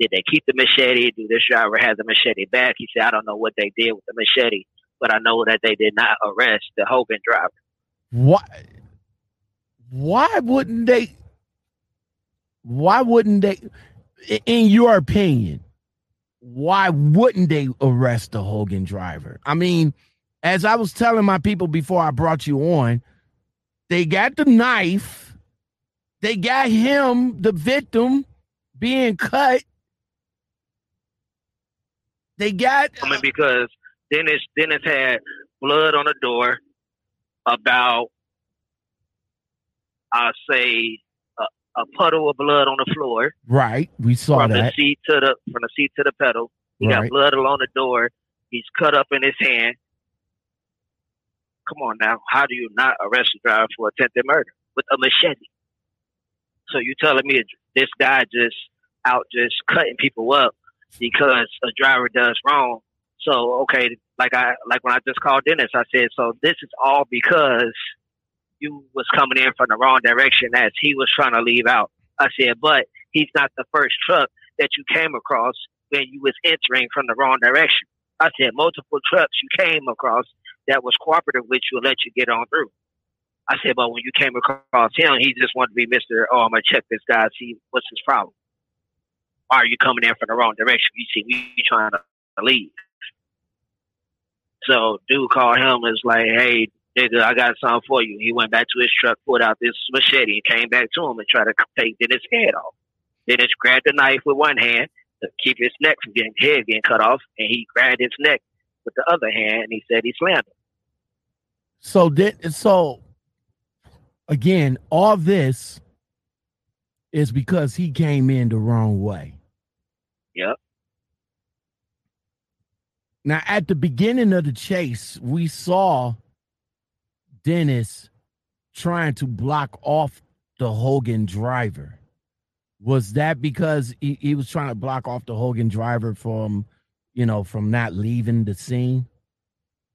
E: Did they keep the machete? Do this driver have the machete back?" He said, "I don't know what they did with the machete, but I know that they did not arrest the Hogan driver."
B: Why? Why wouldn't they? Why wouldn't they? In your opinion, why wouldn't they arrest the Hogan driver? I mean, as I was telling my people before I brought you on, they got the knife, they got him, the victim, being cut. They got.
E: I mean, because Dennis Dennis had blood on the door about, I'll say, a puddle of blood on the floor.
B: Right, we saw
E: from
B: that.
E: the seat to the from the seat to the pedal. He right. got blood along the door. He's cut up in his hand. Come on now, how do you not arrest a driver for attempted murder with a machete? So you telling me this guy just out just cutting people up because a driver does wrong? So okay, like I like when I just called Dennis, I said, so this is all because you was coming in from the wrong direction as he was trying to leave out. I said, but he's not the first truck that you came across when you was entering from the wrong direction. I said multiple trucks you came across that was cooperative with you and let you get on through. I said, but when you came across him, he just wanted to be Mister. Um, oh, I'm gonna check this guy, see what's his problem. Why are you coming in from the wrong direction? You see, we trying to leave. So dude called him and was like, hey, nigga, I got something for you. He went back to his truck, pulled out this machete, and came back to him and tried to take Dennis' head off. Dennis grabbed the knife with one hand to keep his neck from getting head getting cut off, and he grabbed his neck with the other hand, and he said he slammed him.
B: So did so again, all this is because he came in the wrong way.
E: Yep.
B: Now, at the beginning of the chase, we saw Dennis trying to block off the Hogan driver. Was that because he, he was trying to block off the Hogan driver from, you know, from not leaving the scene?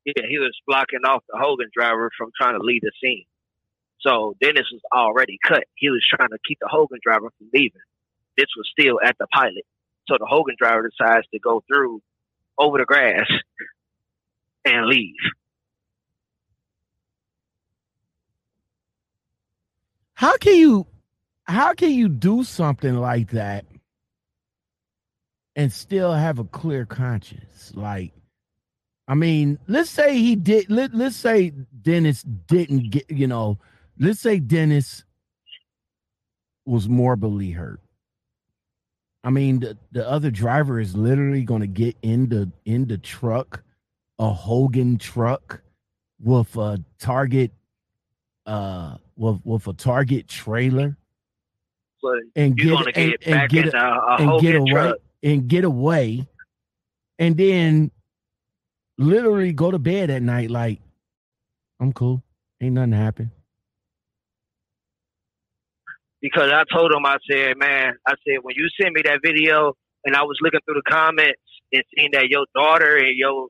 E: Yeah, he was blocking off the Hogan driver from trying to leave the scene. So Dennis was already cut. He was trying to keep the Hogan driver from leaving. This was still at the pilot. So the Hogan driver decides to go through over the grass and leave.
B: How can you how can you do something like that and still have a clear conscience? Like I mean, let's say he did let, let's say Dennis didn't get, you know, let's say Dennis was morbidly hurt. I mean, the, the other driver is literally going to get in the in the truck, a Hogan truck with a target uh with with a Target trailer and get,
E: and,
B: and, get,
E: a, a
B: and get
E: away
B: truck. and get away and then literally go to bed at night like I'm cool. Ain't nothing happen.
E: Because I told him, I said, man, I said, when you sent me that video and I was looking through the comments and seeing that your daughter and your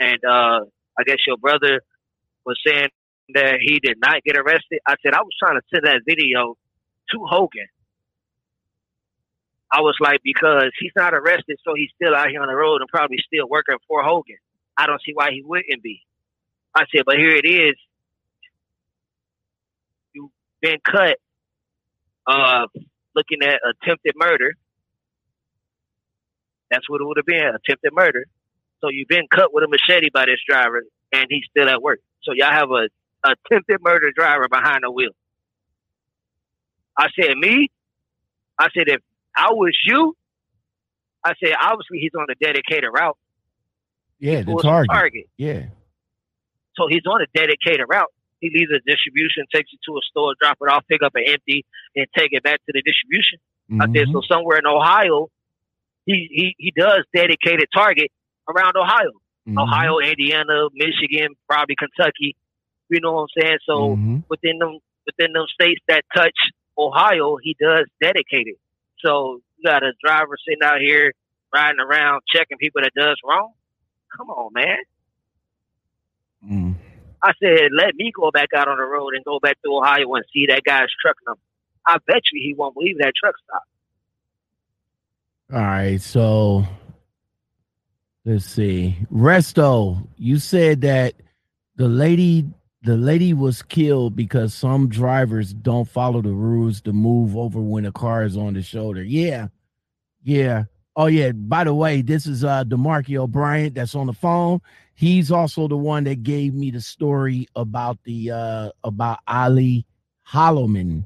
E: and uh I guess your brother was saying that he did not get arrested. I said I was trying to send that video to Hogan. I was like, because he's not arrested, so he's still out here on the road and probably still working for Hogan. I don't see why he wouldn't be. I said, but here it is. You've been cut uh, looking at attempted murder. That's what it would have been, attempted murder. So you've been cut with a machete by this driver, and he's still at work. So y'all have a attempted murder driver behind the wheel. I said, me? I said, if I was you, I said, obviously he's on a dedicated route.
B: Yeah, the target.
E: target.
B: Yeah.
E: So he's on a dedicated route. He leaves a distribution, takes it to a store, drop it off, pick up an empty, and take it back to the distribution. I said,
B: Mhm.
E: so somewhere in Ohio, he, he, he does dedicated target around Ohio.
B: Mhm.
E: Ohio, Indiana, Michigan, probably Kentucky. You know what I'm saying? So
B: Mhm.
E: within them within them states that touch Ohio, he does dedicated. So you got a driver sitting out here riding around checking people that does wrong. Come on, man.
B: Mm.
E: I said, let me go back out on the road and go back to Ohio and see that guy's truck number. I bet you he won't believe that truck stop.
B: All right, so let's see. Resto, you said that the lady the lady was killed because some drivers don't follow the rules to move over when a car is on the shoulder. Yeah. Yeah. Oh yeah, by the way, this is uh DeMarco Bryant that's on the phone. He's also the one that gave me the story about the uh about Ali Holloman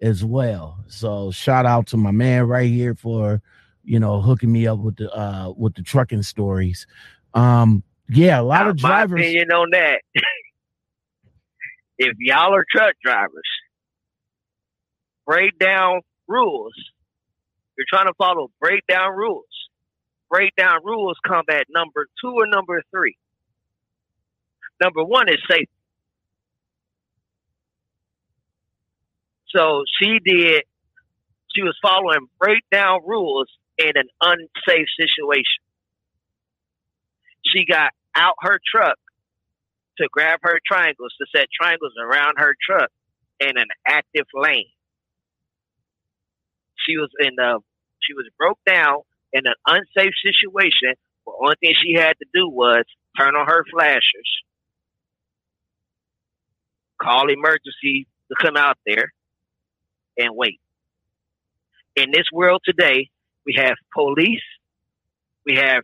B: as well. So shout out to my man right here for you know, hooking me up with the uh with the trucking stories. Um yeah, a lot
E: Now,
B: of
E: my
B: drivers
E: opinion on that. (laughs) if y'all are truck drivers, break down rules. You're trying to follow break down rules. Break down rules come at number two or number three. Number one is safety. So she did, she was following breakdown rules in an unsafe situation. She got out her truck to grab her triangles, to set triangles around her truck in an active lane. She was in the, she was broke down in an unsafe situation. The only thing she had to do was turn on her flashers, call emergency to come out there, and wait. In this world today, we have police, we have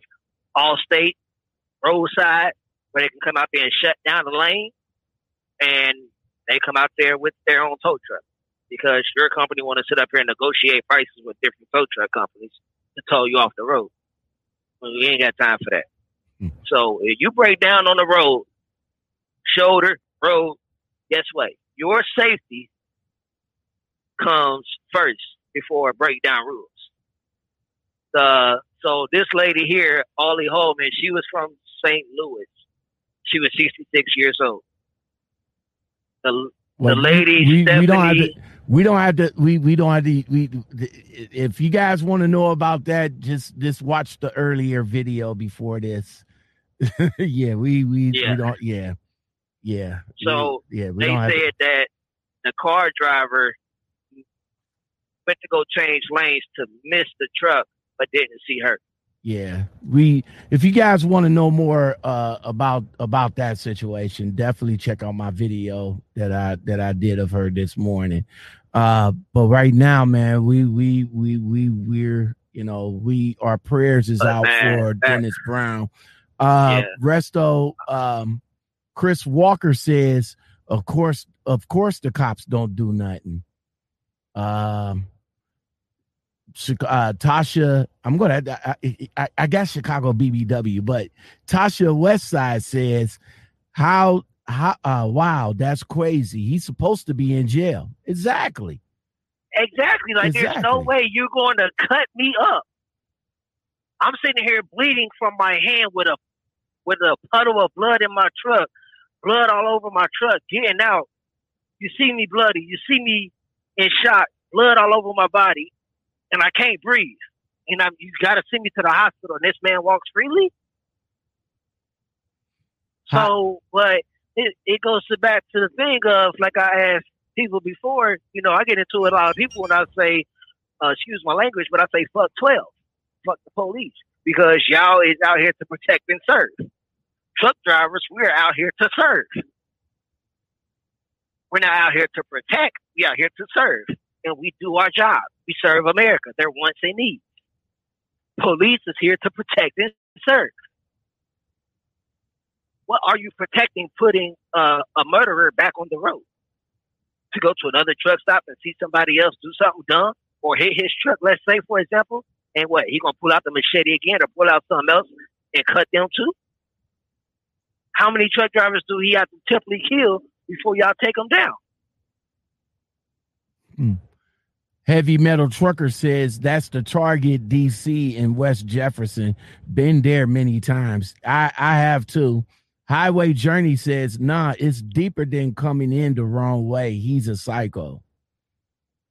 E: Allstate, roadside, where they can come out there and shut down the lane, and they come out there with their own tow truck because your company want to sit up here and negotiate prices with different tow truck companies to tow you off the road. We ain't got time for that.
B: Hmm.
E: So if you break down on the road, shoulder, road, guess what? Your safety comes first before breakdown rules. The so this lady here, Ollie Holman, she was from St. Louis. She was 66 years old. The,
B: Well,
E: the lady,
B: we, we don't have to we don't have to we we don't have to we if you guys want to know about that just just watch the earlier video before this (laughs) yeah we we,
E: Yeah.
B: we don't yeah yeah
E: So,
B: we, yeah we
E: they said
B: to,
E: that the car driver went to go change lanes to miss the truck, but didn't see her.
B: Yeah. We if you guys want to know more uh about about that situation definitely check out my video that i that i did of her this morning. Uh but right now man we we we we we're you know we our prayers is
E: But,
B: out
E: man,
B: for
E: that-
B: dennis brown. Uh
E: Yeah.
B: resto um chris walker says of course of course the cops don't do nothing. Um uh, Tasha, I'm gonna, I, I, I guess Chicago BBW, but Tasha Westside says, "How, how, uh, wow, that's crazy. He's supposed to be in jail." Exactly.
E: Exactly. Like there's no way you're going to cut me up. I'm sitting here bleeding from my hand with a with a puddle of blood in my truck, blood all over my truck, getting out. You see me bloody. You see me in shock, blood all over my body, and I can't breathe. And I'm, you got to send me to the hospital. And this man walks freely. So, but it, it goes to back to the thing of like I asked people before. You know, I get into it a lot of people when I say, uh, excuse my language, but I say fuck twelve, fuck the police because y'all is out here to protect and serve. Truck drivers, we're out here to serve. We're not out here to protect. We out here to serve, and we do our job. We serve America. Their wants and needs. Police is here to protect and serve. What are you protecting? Putting uh, a murderer back on the road to go to another truck stop and see somebody else do something dumb or hit his truck. Let's say, for example, and what he gonna pull out the machete again or pull out something else and cut them too? How many truck drivers do he have to typically kill before y'all take them down?
B: Hmm. Heavy Metal Trucker says that's the Target DC in West Jefferson. Been there many times. I, I have too. Highway Journey says, nah, it's deeper than coming in the wrong way. He's a psycho.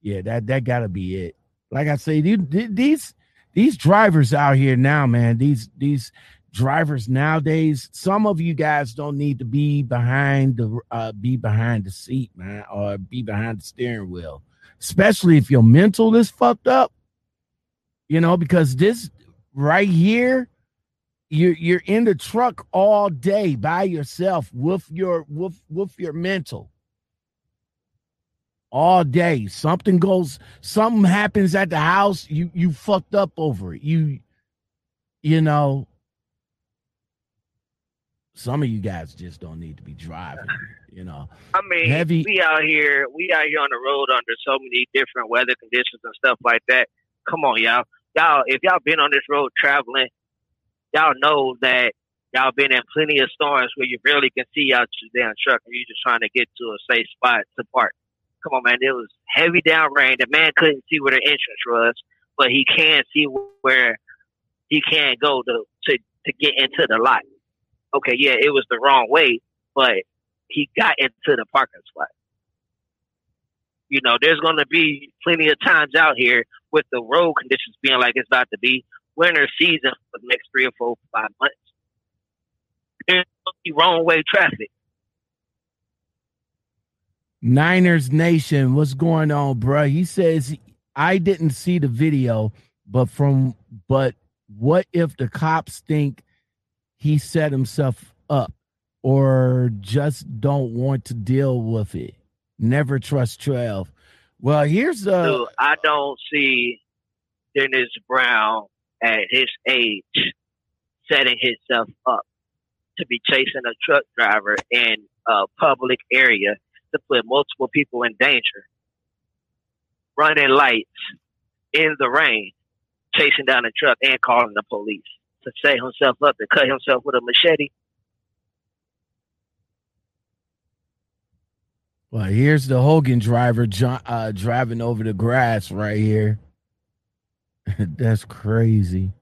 B: Yeah, that that gotta be it. Like I say, these these drivers out here now, man, these these drivers nowadays, some of you guys don't need to be behind the uh, be behind the seat, man, or be behind the steering wheel especially if your mental is fucked up. You know, because this right here, you're you're in the truck all day by yourself with your with with your mental all day something goes something happens at the house you you fucked up over it you you know some of you guys just don't need to be driving. You know,
E: I mean, heavy. We out here, we out here on the road under so many different weather conditions and stuff like that. Come on, y'all, y'all. If y'all been on this road traveling, y'all know that y'all been in plenty of storms where you barely can see out your damn truck and you're just trying to get to a safe spot to park. Come on, man. It was heavy down rain. The man couldn't see where the entrance was, but he can see where he can't go to to to get into the lot okay, yeah, it was the wrong way, but he got into the parking spot. You know, there's going to be plenty of times out here with the road conditions being like it's about to be winter season for the next three or four, five months. There's wrong way traffic.
B: Niners Nation, what's going on, bro? He says I didn't see the video, but from but what if the cops think he set himself up or just don't want to deal with it. Never trust 12. Well, here's the.
E: Dude, I don't see Dennis Brown at his age setting himself up to be chasing a truck driver in a public area to put multiple people in danger, running lights in the rain, chasing down a truck and calling the police to set himself up to cut himself with a machete.
B: Well, here's the Hogan driver uh, driving over the grass right here. (laughs) That's crazy.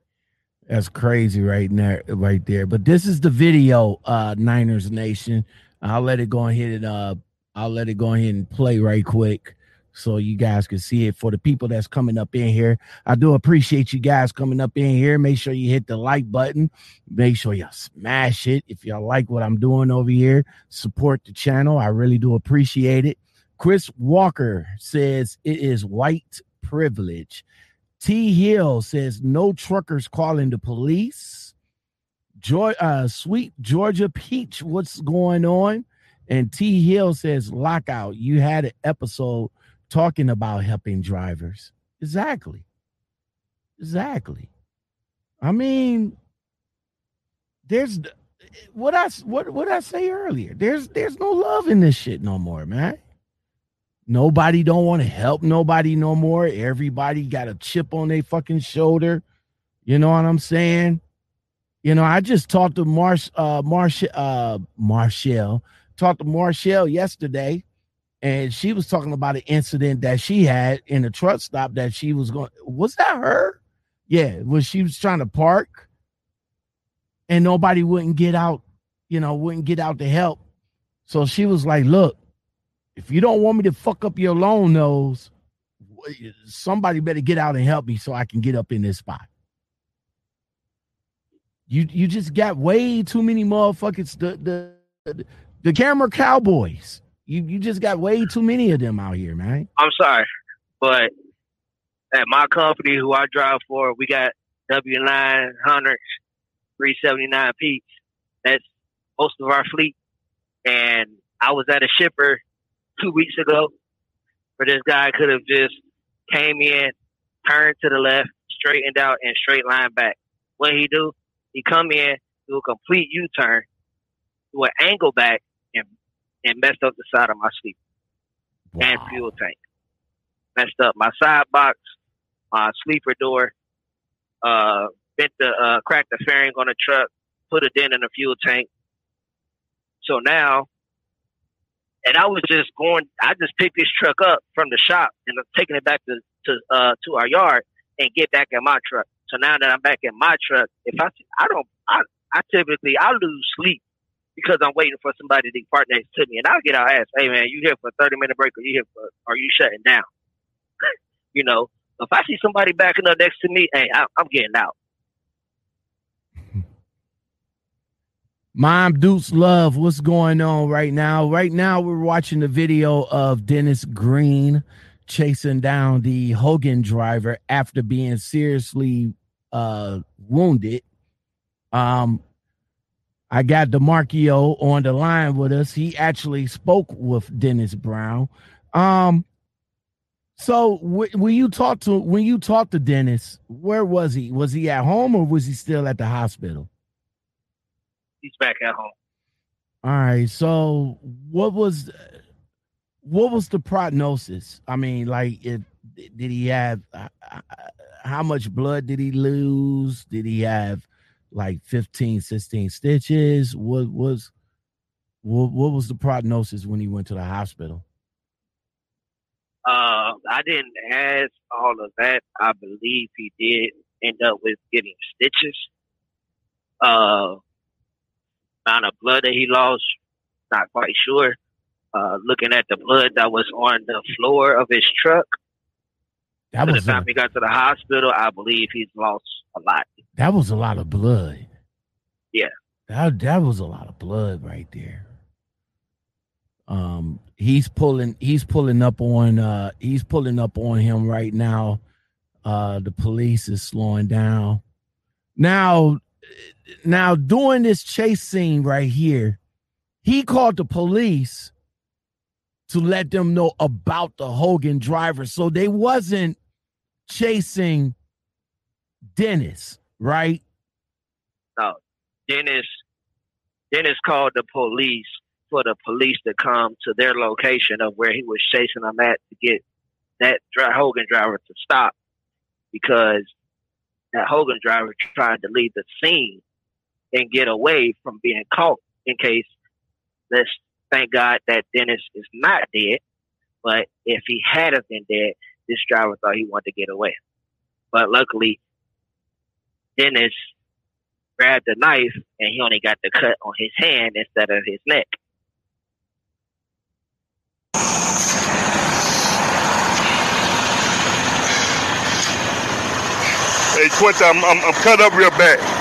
B: That's crazy right there, right there. But this is the video, uh, Niners Nation. I'll let it go ahead and uh, I'll let it go ahead and play right quick so you guys can see it for the people that's coming up in here. I do appreciate you guys coming up in here. Make sure you hit the like button. Make sure you smash it if y'all like what I'm doing over here. Support the channel. I really do appreciate it. Chris Walker says it is white privilege. T Hill says no truckers calling the police. Joy, uh, sweet Georgia Peach, what's going on? And T Hill says lockout. You had an episode talking about helping drivers. Exactly. Exactly. I mean, there's what I what what I say earlier. There's there's no love in this shit no more, man. Nobody don't want to help nobody no more. Everybody got a chip on their fucking shoulder. You know what I'm saying? You know, I just talked to Marsh uh Marsh uh Marshall, talked to Marshall yesterday and she was talking about an incident that she had in a truck stop that she was going was that her? Yeah when she was trying to park and nobody wouldn't get out you know wouldn't get out to help. So she was like look if you don't want me to fuck up your long nose somebody better get out and help me so i can get up in this spot. You you just got way too many motherfuckers the the The camera cowboys. You you just got way too many of them out here, man.
E: I'm sorry, but at my company, who I drive for, we got W900, 379 Petes. That's most of our fleet. And I was at a shipper two weeks ago where this guy could have just came in, turned to the left, straightened out, and straight line back. What he do? He come in, do a complete U-turn, do an angle back, and messed up the side of my sleeper
B: Wow.
E: and fuel tank. Messed up my side box, my sleeper door, uh, bent the uh, cracked the fairing on the truck, put a dent in the fuel tank. So now, and I was just going. I just picked this truck up from the shop and I'm taking it back to to uh, to our yard and get back in my truck. So now that I'm back in my truck, if I I don't I I typically I lose sleep because I'm waiting for somebody to park next to me, and I'll get out and ask, "Hey man, you here for a 30 minute break, or you here for? Are you shutting down?" (laughs) you know, if I see somebody backing up next to me, hey, I, I'm getting out. (laughs)
B: Mom Dukes Love, what's going on right now? Right now, we're watching the video of Dennis Green chasing down the Hogan driver after being seriously uh, wounded. Um, I got Demarcio on the line with us. He actually spoke with Dennis Brown. Um, so w- when you talked to when you talked to Dennis, where was he? Was he at home or was he still at the hospital?
E: He's back at home.
B: All right. So what was what was the prognosis? I mean, like, it, did he have how much blood did he lose? Did he have like 15, 16 stitches? What was what, what was the prognosis when he went to the hospital?
E: Uh, I didn't ask all of that. I believe he did end up with getting stitches. Uh, amount of blood that he lost, not quite sure. Uh, looking at the blood that was on the floor of his truck,
B: That
E: by the
B: was a,
E: time he got to the hospital, I believe he's lost a lot.
B: that was a lot of blood.
E: Yeah.
B: That that was a lot of blood right there. Um he's pulling he's pulling up on uh he's pulling up on him right now. Uh the police is slowing down. Now now during this chase scene right here, he called the police to let them know about the Hogan driver. So they wasn't chasing Dennis, right? No.
E: Dennis, Dennis called the police for the police to come to their location of where he was chasing them at to get that Hogan driver to stop because that Hogan driver tried to leave the scene and get away from being caught in case let's thank God that Dennis is not dead. But if he had have been dead, this driver thought he wanted to get away. But luckily, Dennis grabbed the knife and he only got the cut on his hand instead of his neck.
C: Hey, Quincy, I'm, I'm, I'm cut up real bad.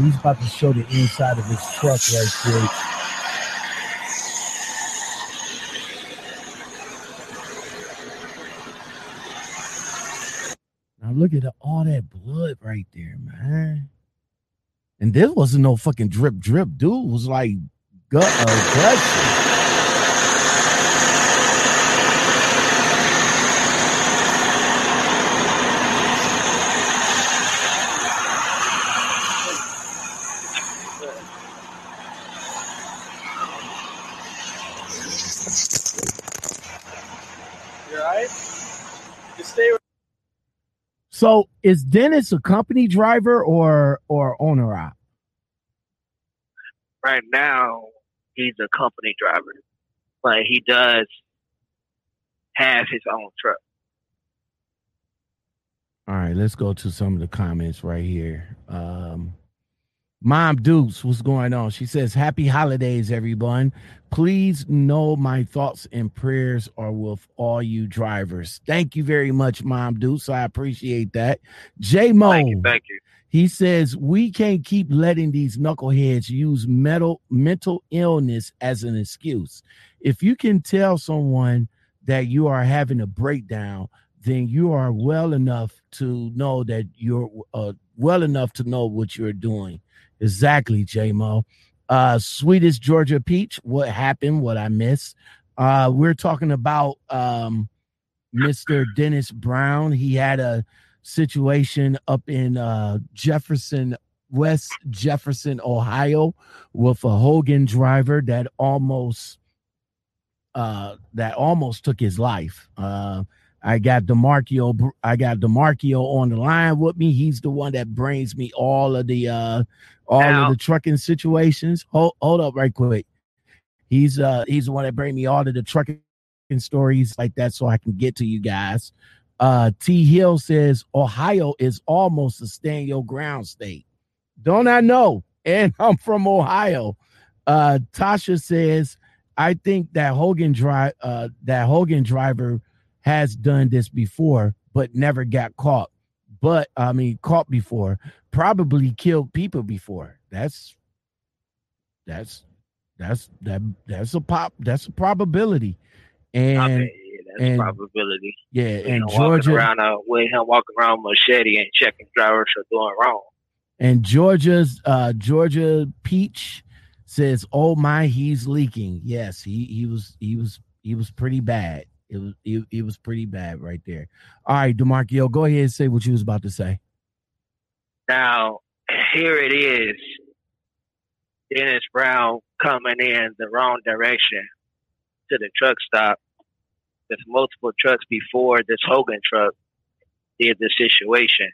B: He's about to show the inside of his truck right quick. Now look at all that blood right there, man. And this wasn't no fucking drip drip. Dude It was like gut uh, gushing.
D: You alright? Just stay where
B: So is Dennis a company driver or or owner op?
E: Right now, he's a company driver, but he does have his own truck.
B: All right, let's go to some of the comments right here. Um, Mom Dukes, what's going on? She says, Happy holidays, everyone. Please know my thoughts and prayers are with all you drivers. Thank you very much, Mom Dukes. I appreciate that. J Mo.
E: Thank you. Thank you.
B: He says we can't keep letting these knuckleheads use mental mental illness as an excuse. If you can tell someone that you are having a breakdown, then you are well enough to know that you're uh, well enough to know what you're doing. Exactly, JMO. Uh, sweetest Georgia peach. What happened? What I missed? Uh, we're talking about um, Mr. Dennis Brown. He had a situation up in uh, Jefferson, West Jefferson, Ohio, with a Hogan driver that almost uh, that almost took his life. Uh, I got Demarkio. I got Demarkio on the line with me. He's the one that brings me all of the uh, all now, of the trucking situations. Hold, hold up, right quick. He's uh he's the one that bring me all of the trucking stories like that, so I can get to you guys. Uh, T Hill says Ohio is almost a stand your ground state. Don't I know? And (laughs) I'm from Ohio. Uh, Tasha says I think that Hogan drive uh, that Hogan driver has done this before, but never got caught. But I mean, caught before, probably killed people before. That's that's that's that that's a pop. That's a probability. And
E: yeah, that's and, probability.
B: Yeah, and Georgia
E: around uh, with him walking around machete and checking drivers are doing wrong.
B: And Georgia's uh Georgia Peach says, "Oh my, he's leaking." Yes, he he was he was he was pretty bad. It was it, it was pretty bad right there. All right, Demarkio, go ahead and say what you was about to say.
E: Now, here it is. Dennis Brown coming in the wrong direction to the truck stop. There's multiple trucks before this Hogan truck did the situation.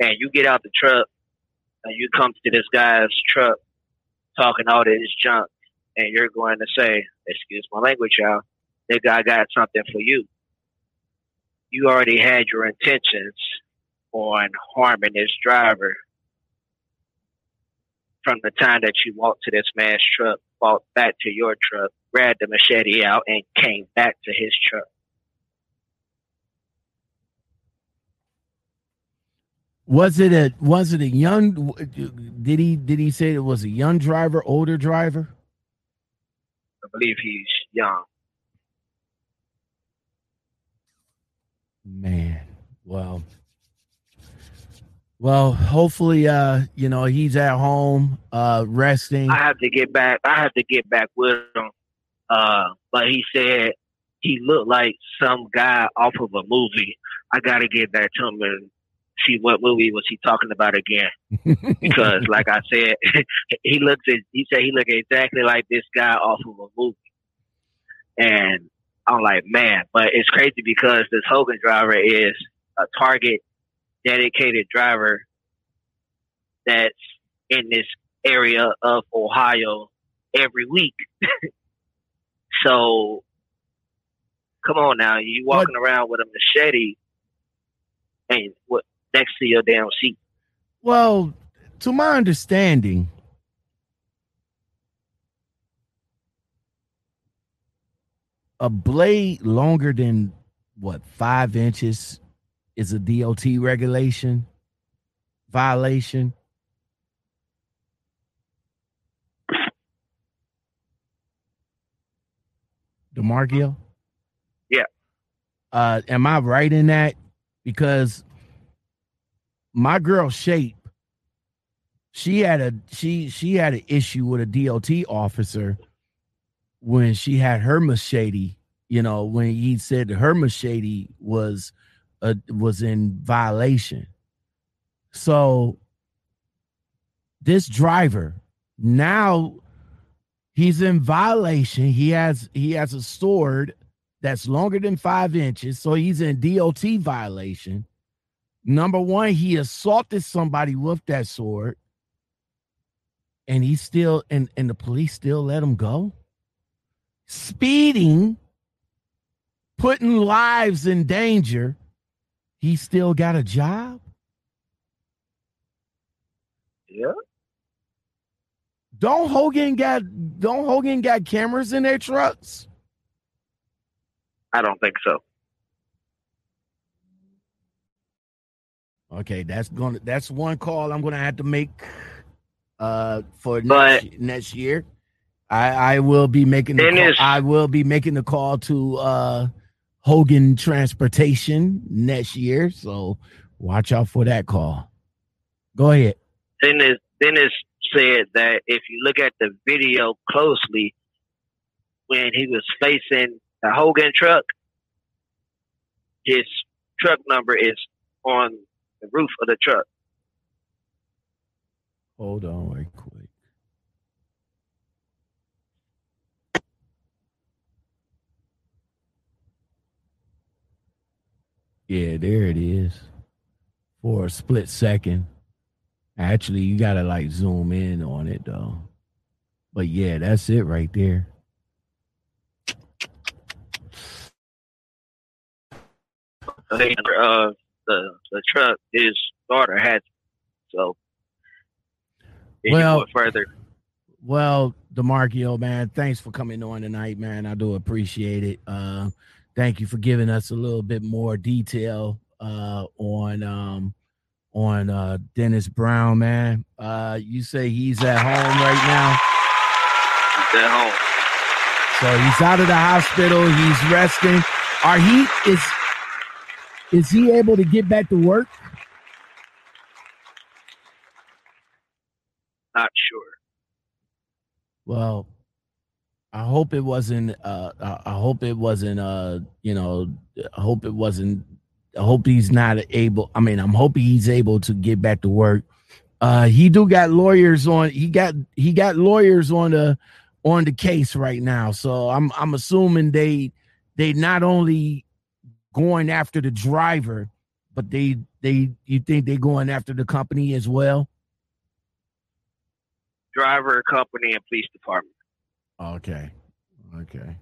E: And you get out the truck and you come to this guy's truck talking all this junk and you're going to say, excuse my language, y'all, that guy got something for you. You already had your intentions on harming this driver from the time that you walked to this man's truck, walked back to your truck, grabbed the machete out, and came back to his truck.
B: Was it a was it a young did he did he say it was a young driver, older driver?
E: I believe he's young.
B: Man, well, well, hopefully, uh, you know, he's at home, uh, resting.
E: I have to get back. I have to get back with him. Uh, but he said he looked like some guy off of a movie. I got to get back to him and see what movie was he talking about again. (laughs) because, like I said, (laughs) he looks. He said he looked exactly like this guy off of a movie. And I'm like, man, but it's crazy because this Hogan driver is a target dedicated driver that's in this area of Ohio every week. (laughs) so come on now, you walking what? around with a machete and what next to your damn seat.
B: Well, to my understanding, a blade longer than what five inches is a DOT regulation violation. Demarkio?
E: Yeah.
B: Uh, am I right in that? Because my girl Shape, she had a she she had an issue with a DOT officer when she had her machete, you know, when he said her machete was uh, was in violation. So this driver now he's in violation. He has he has a sword that's longer than five inches, so he's in DOT violation. Number one, he assaulted somebody with that sword, and he still and and the police still let him go speeding, putting lives in danger, he still got a job?
E: Yeah.
B: Don't Hogan got don't Hogan got cameras in their trucks?
E: I don't think so.
B: Okay, that's gonna that's one call I'm gonna have to make uh for
E: But-
B: next, next year. I I will be making the call, I will be making the call to uh Hogan Transportation next year. So watch out for that call. Go ahead.
E: Dennis Dennis said that if you look at the video closely, when he was facing the Hogan truck, his truck number is on the roof of the truck.
B: Hold on right quick. Yeah, there it is. For a split second. Actually, you gotta like zoom in on it though. But yeah, that's it right there.
E: The number the the truck his daughter had. So,
B: Well-
E: further,
B: Well, Demarcio, man, thanks for coming on tonight, man. I do appreciate it. Uh, thank you for giving us a little bit more detail uh, on um, on uh, Dennis Brown, man. Uh, you say he's at home right now,
E: he's at home.
B: so he's out of the hospital. He's resting. Are he is is he able to get back to work?
E: Not sure.
B: Well, I hope it wasn't. Uh, I hope it wasn't. Uh, you know, I hope it wasn't. I hope he's not able. I mean, I'm hoping he's able to get back to work. Uh, he do got lawyers on. He got he got lawyers on the on the case right now. So I'm I'm assuming they they not only going after the driver, but they they you think they going after the company as well.
E: Driver, company, and police department.
B: Okay. Okay.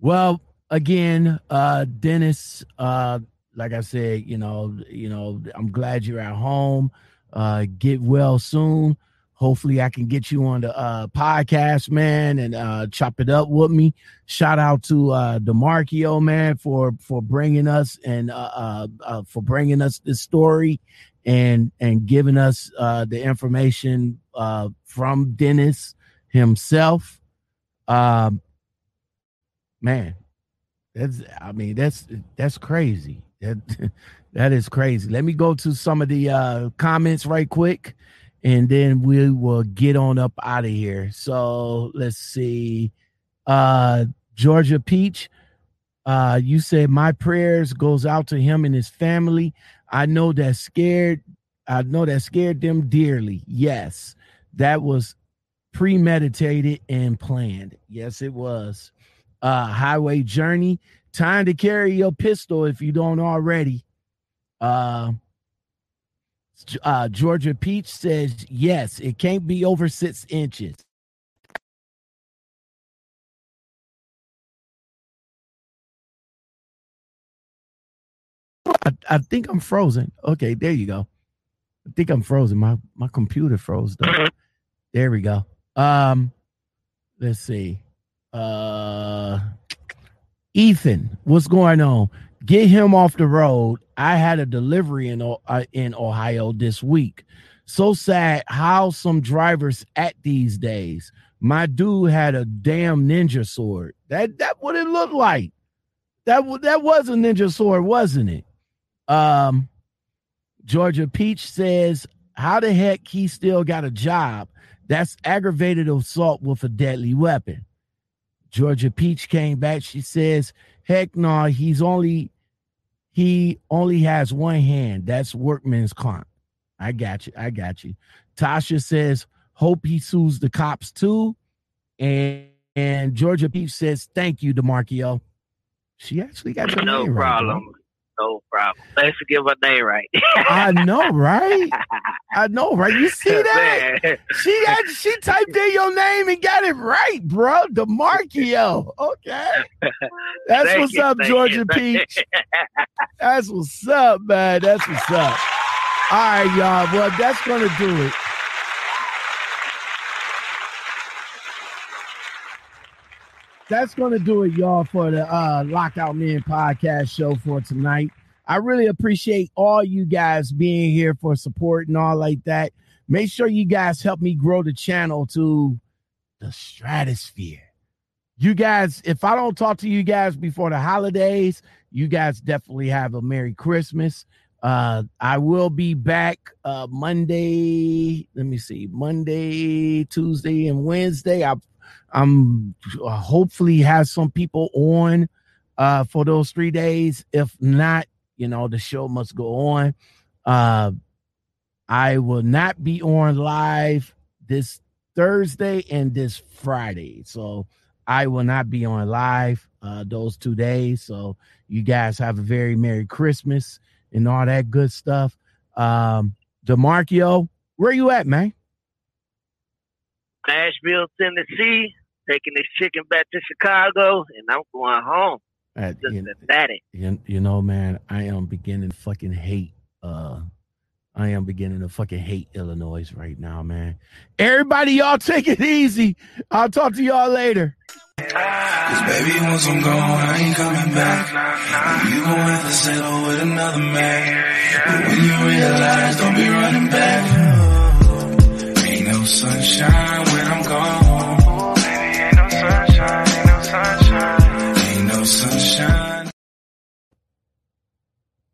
B: Well, again, uh Dennis, uh like I said, you know, you know, I'm glad you're at home. Uh get well soon. Hopefully I can get you on the uh podcast, man, and uh chop it up with me. Shout out to uh DeMarchio, man, for for bringing us and uh, uh, uh for bringing us this story and and giving us uh the information uh from Dennis himself um man that's i mean that's that's crazy. That (laughs) that is crazy. Let me go to some of the uh comments right quick and then we will get on up out of here. So let's see. Uh georgia peach uh you said my prayers goes out to him and his family. I know that scared i know that scared them dearly. Yes that was premeditated and planned. Yes, it was. Uh Highway Journey. Time to carry your pistol if you don't already. Uh, uh Georgia Peach says yes, it can't be over six inches. I, I think I'm frozen. Okay, there you go. I think I'm frozen. My my computer froze though. There we go. Um, let's see. Uh, Ethan, what's going on? Get him off the road. I had a delivery in uh, in Ohio this week. So sad how some drivers act these days. My dude had a damn ninja sword. That that what it looked like. That that was a ninja sword, wasn't it? Um, Georgia Peach says, "How the heck he still got a job? That's aggravated assault with a deadly weapon." Georgia Peach came back. She says, "Heck no, he's only he only has one hand. That's workman's comp." I got you. I got you. Tasha says, "Hope he sues the cops too." And and Georgia Peach says, "Thank you, Demarcio." She actually got your
E: No
B: name right,
E: problem. No problem. Thanks for giving my name right.
B: I know, right? I know, right? You see (laughs) that?
E: Man,
B: She got, she typed in your name and got it right, bro. Demarchio. Okay. That's what's
E: you,
B: up, Georgia
E: you.
B: Peach. (laughs) That's what's up, man. That's what's up. All right, y'all. Well, that's gonna do it. That's gonna do it, y'all, for the uh Lockout Man podcast show for tonight. I really appreciate all you guys being here for support and all like that. Make sure you guys help me grow the channel to the stratosphere. You guys, if I don't talk to you guys before the holidays, you guys definitely have a Merry Christmas. Uh, I will be back uh, Monday. Let me see, Monday, Tuesday, and Wednesday. I, I'm uh, hopefully have some people on uh, for those three days. If not, you know the show must go on. Uh, I will not be on live this Thursday and this Friday, so I will not be on live uh, those two days. So you guys have a very Merry Christmas and all that good stuff. Um, Demarcio, where you at, man?
E: Nashville, Tennessee, taking this chicken back to Chicago, and I'm going home.
B: At, you,
E: Cincinnati.
B: you, you know, man, I am beginning to fucking hate. Uh, I am beginning to fucking hate Illinois right now, man. Everybody, y'all take it easy. I'll talk to y'all later.
F: Cause baby, once I'm gone, I ain't coming back. You gon' have to settle with another man. But when you realize, don't be running back sunshine when I'm gone.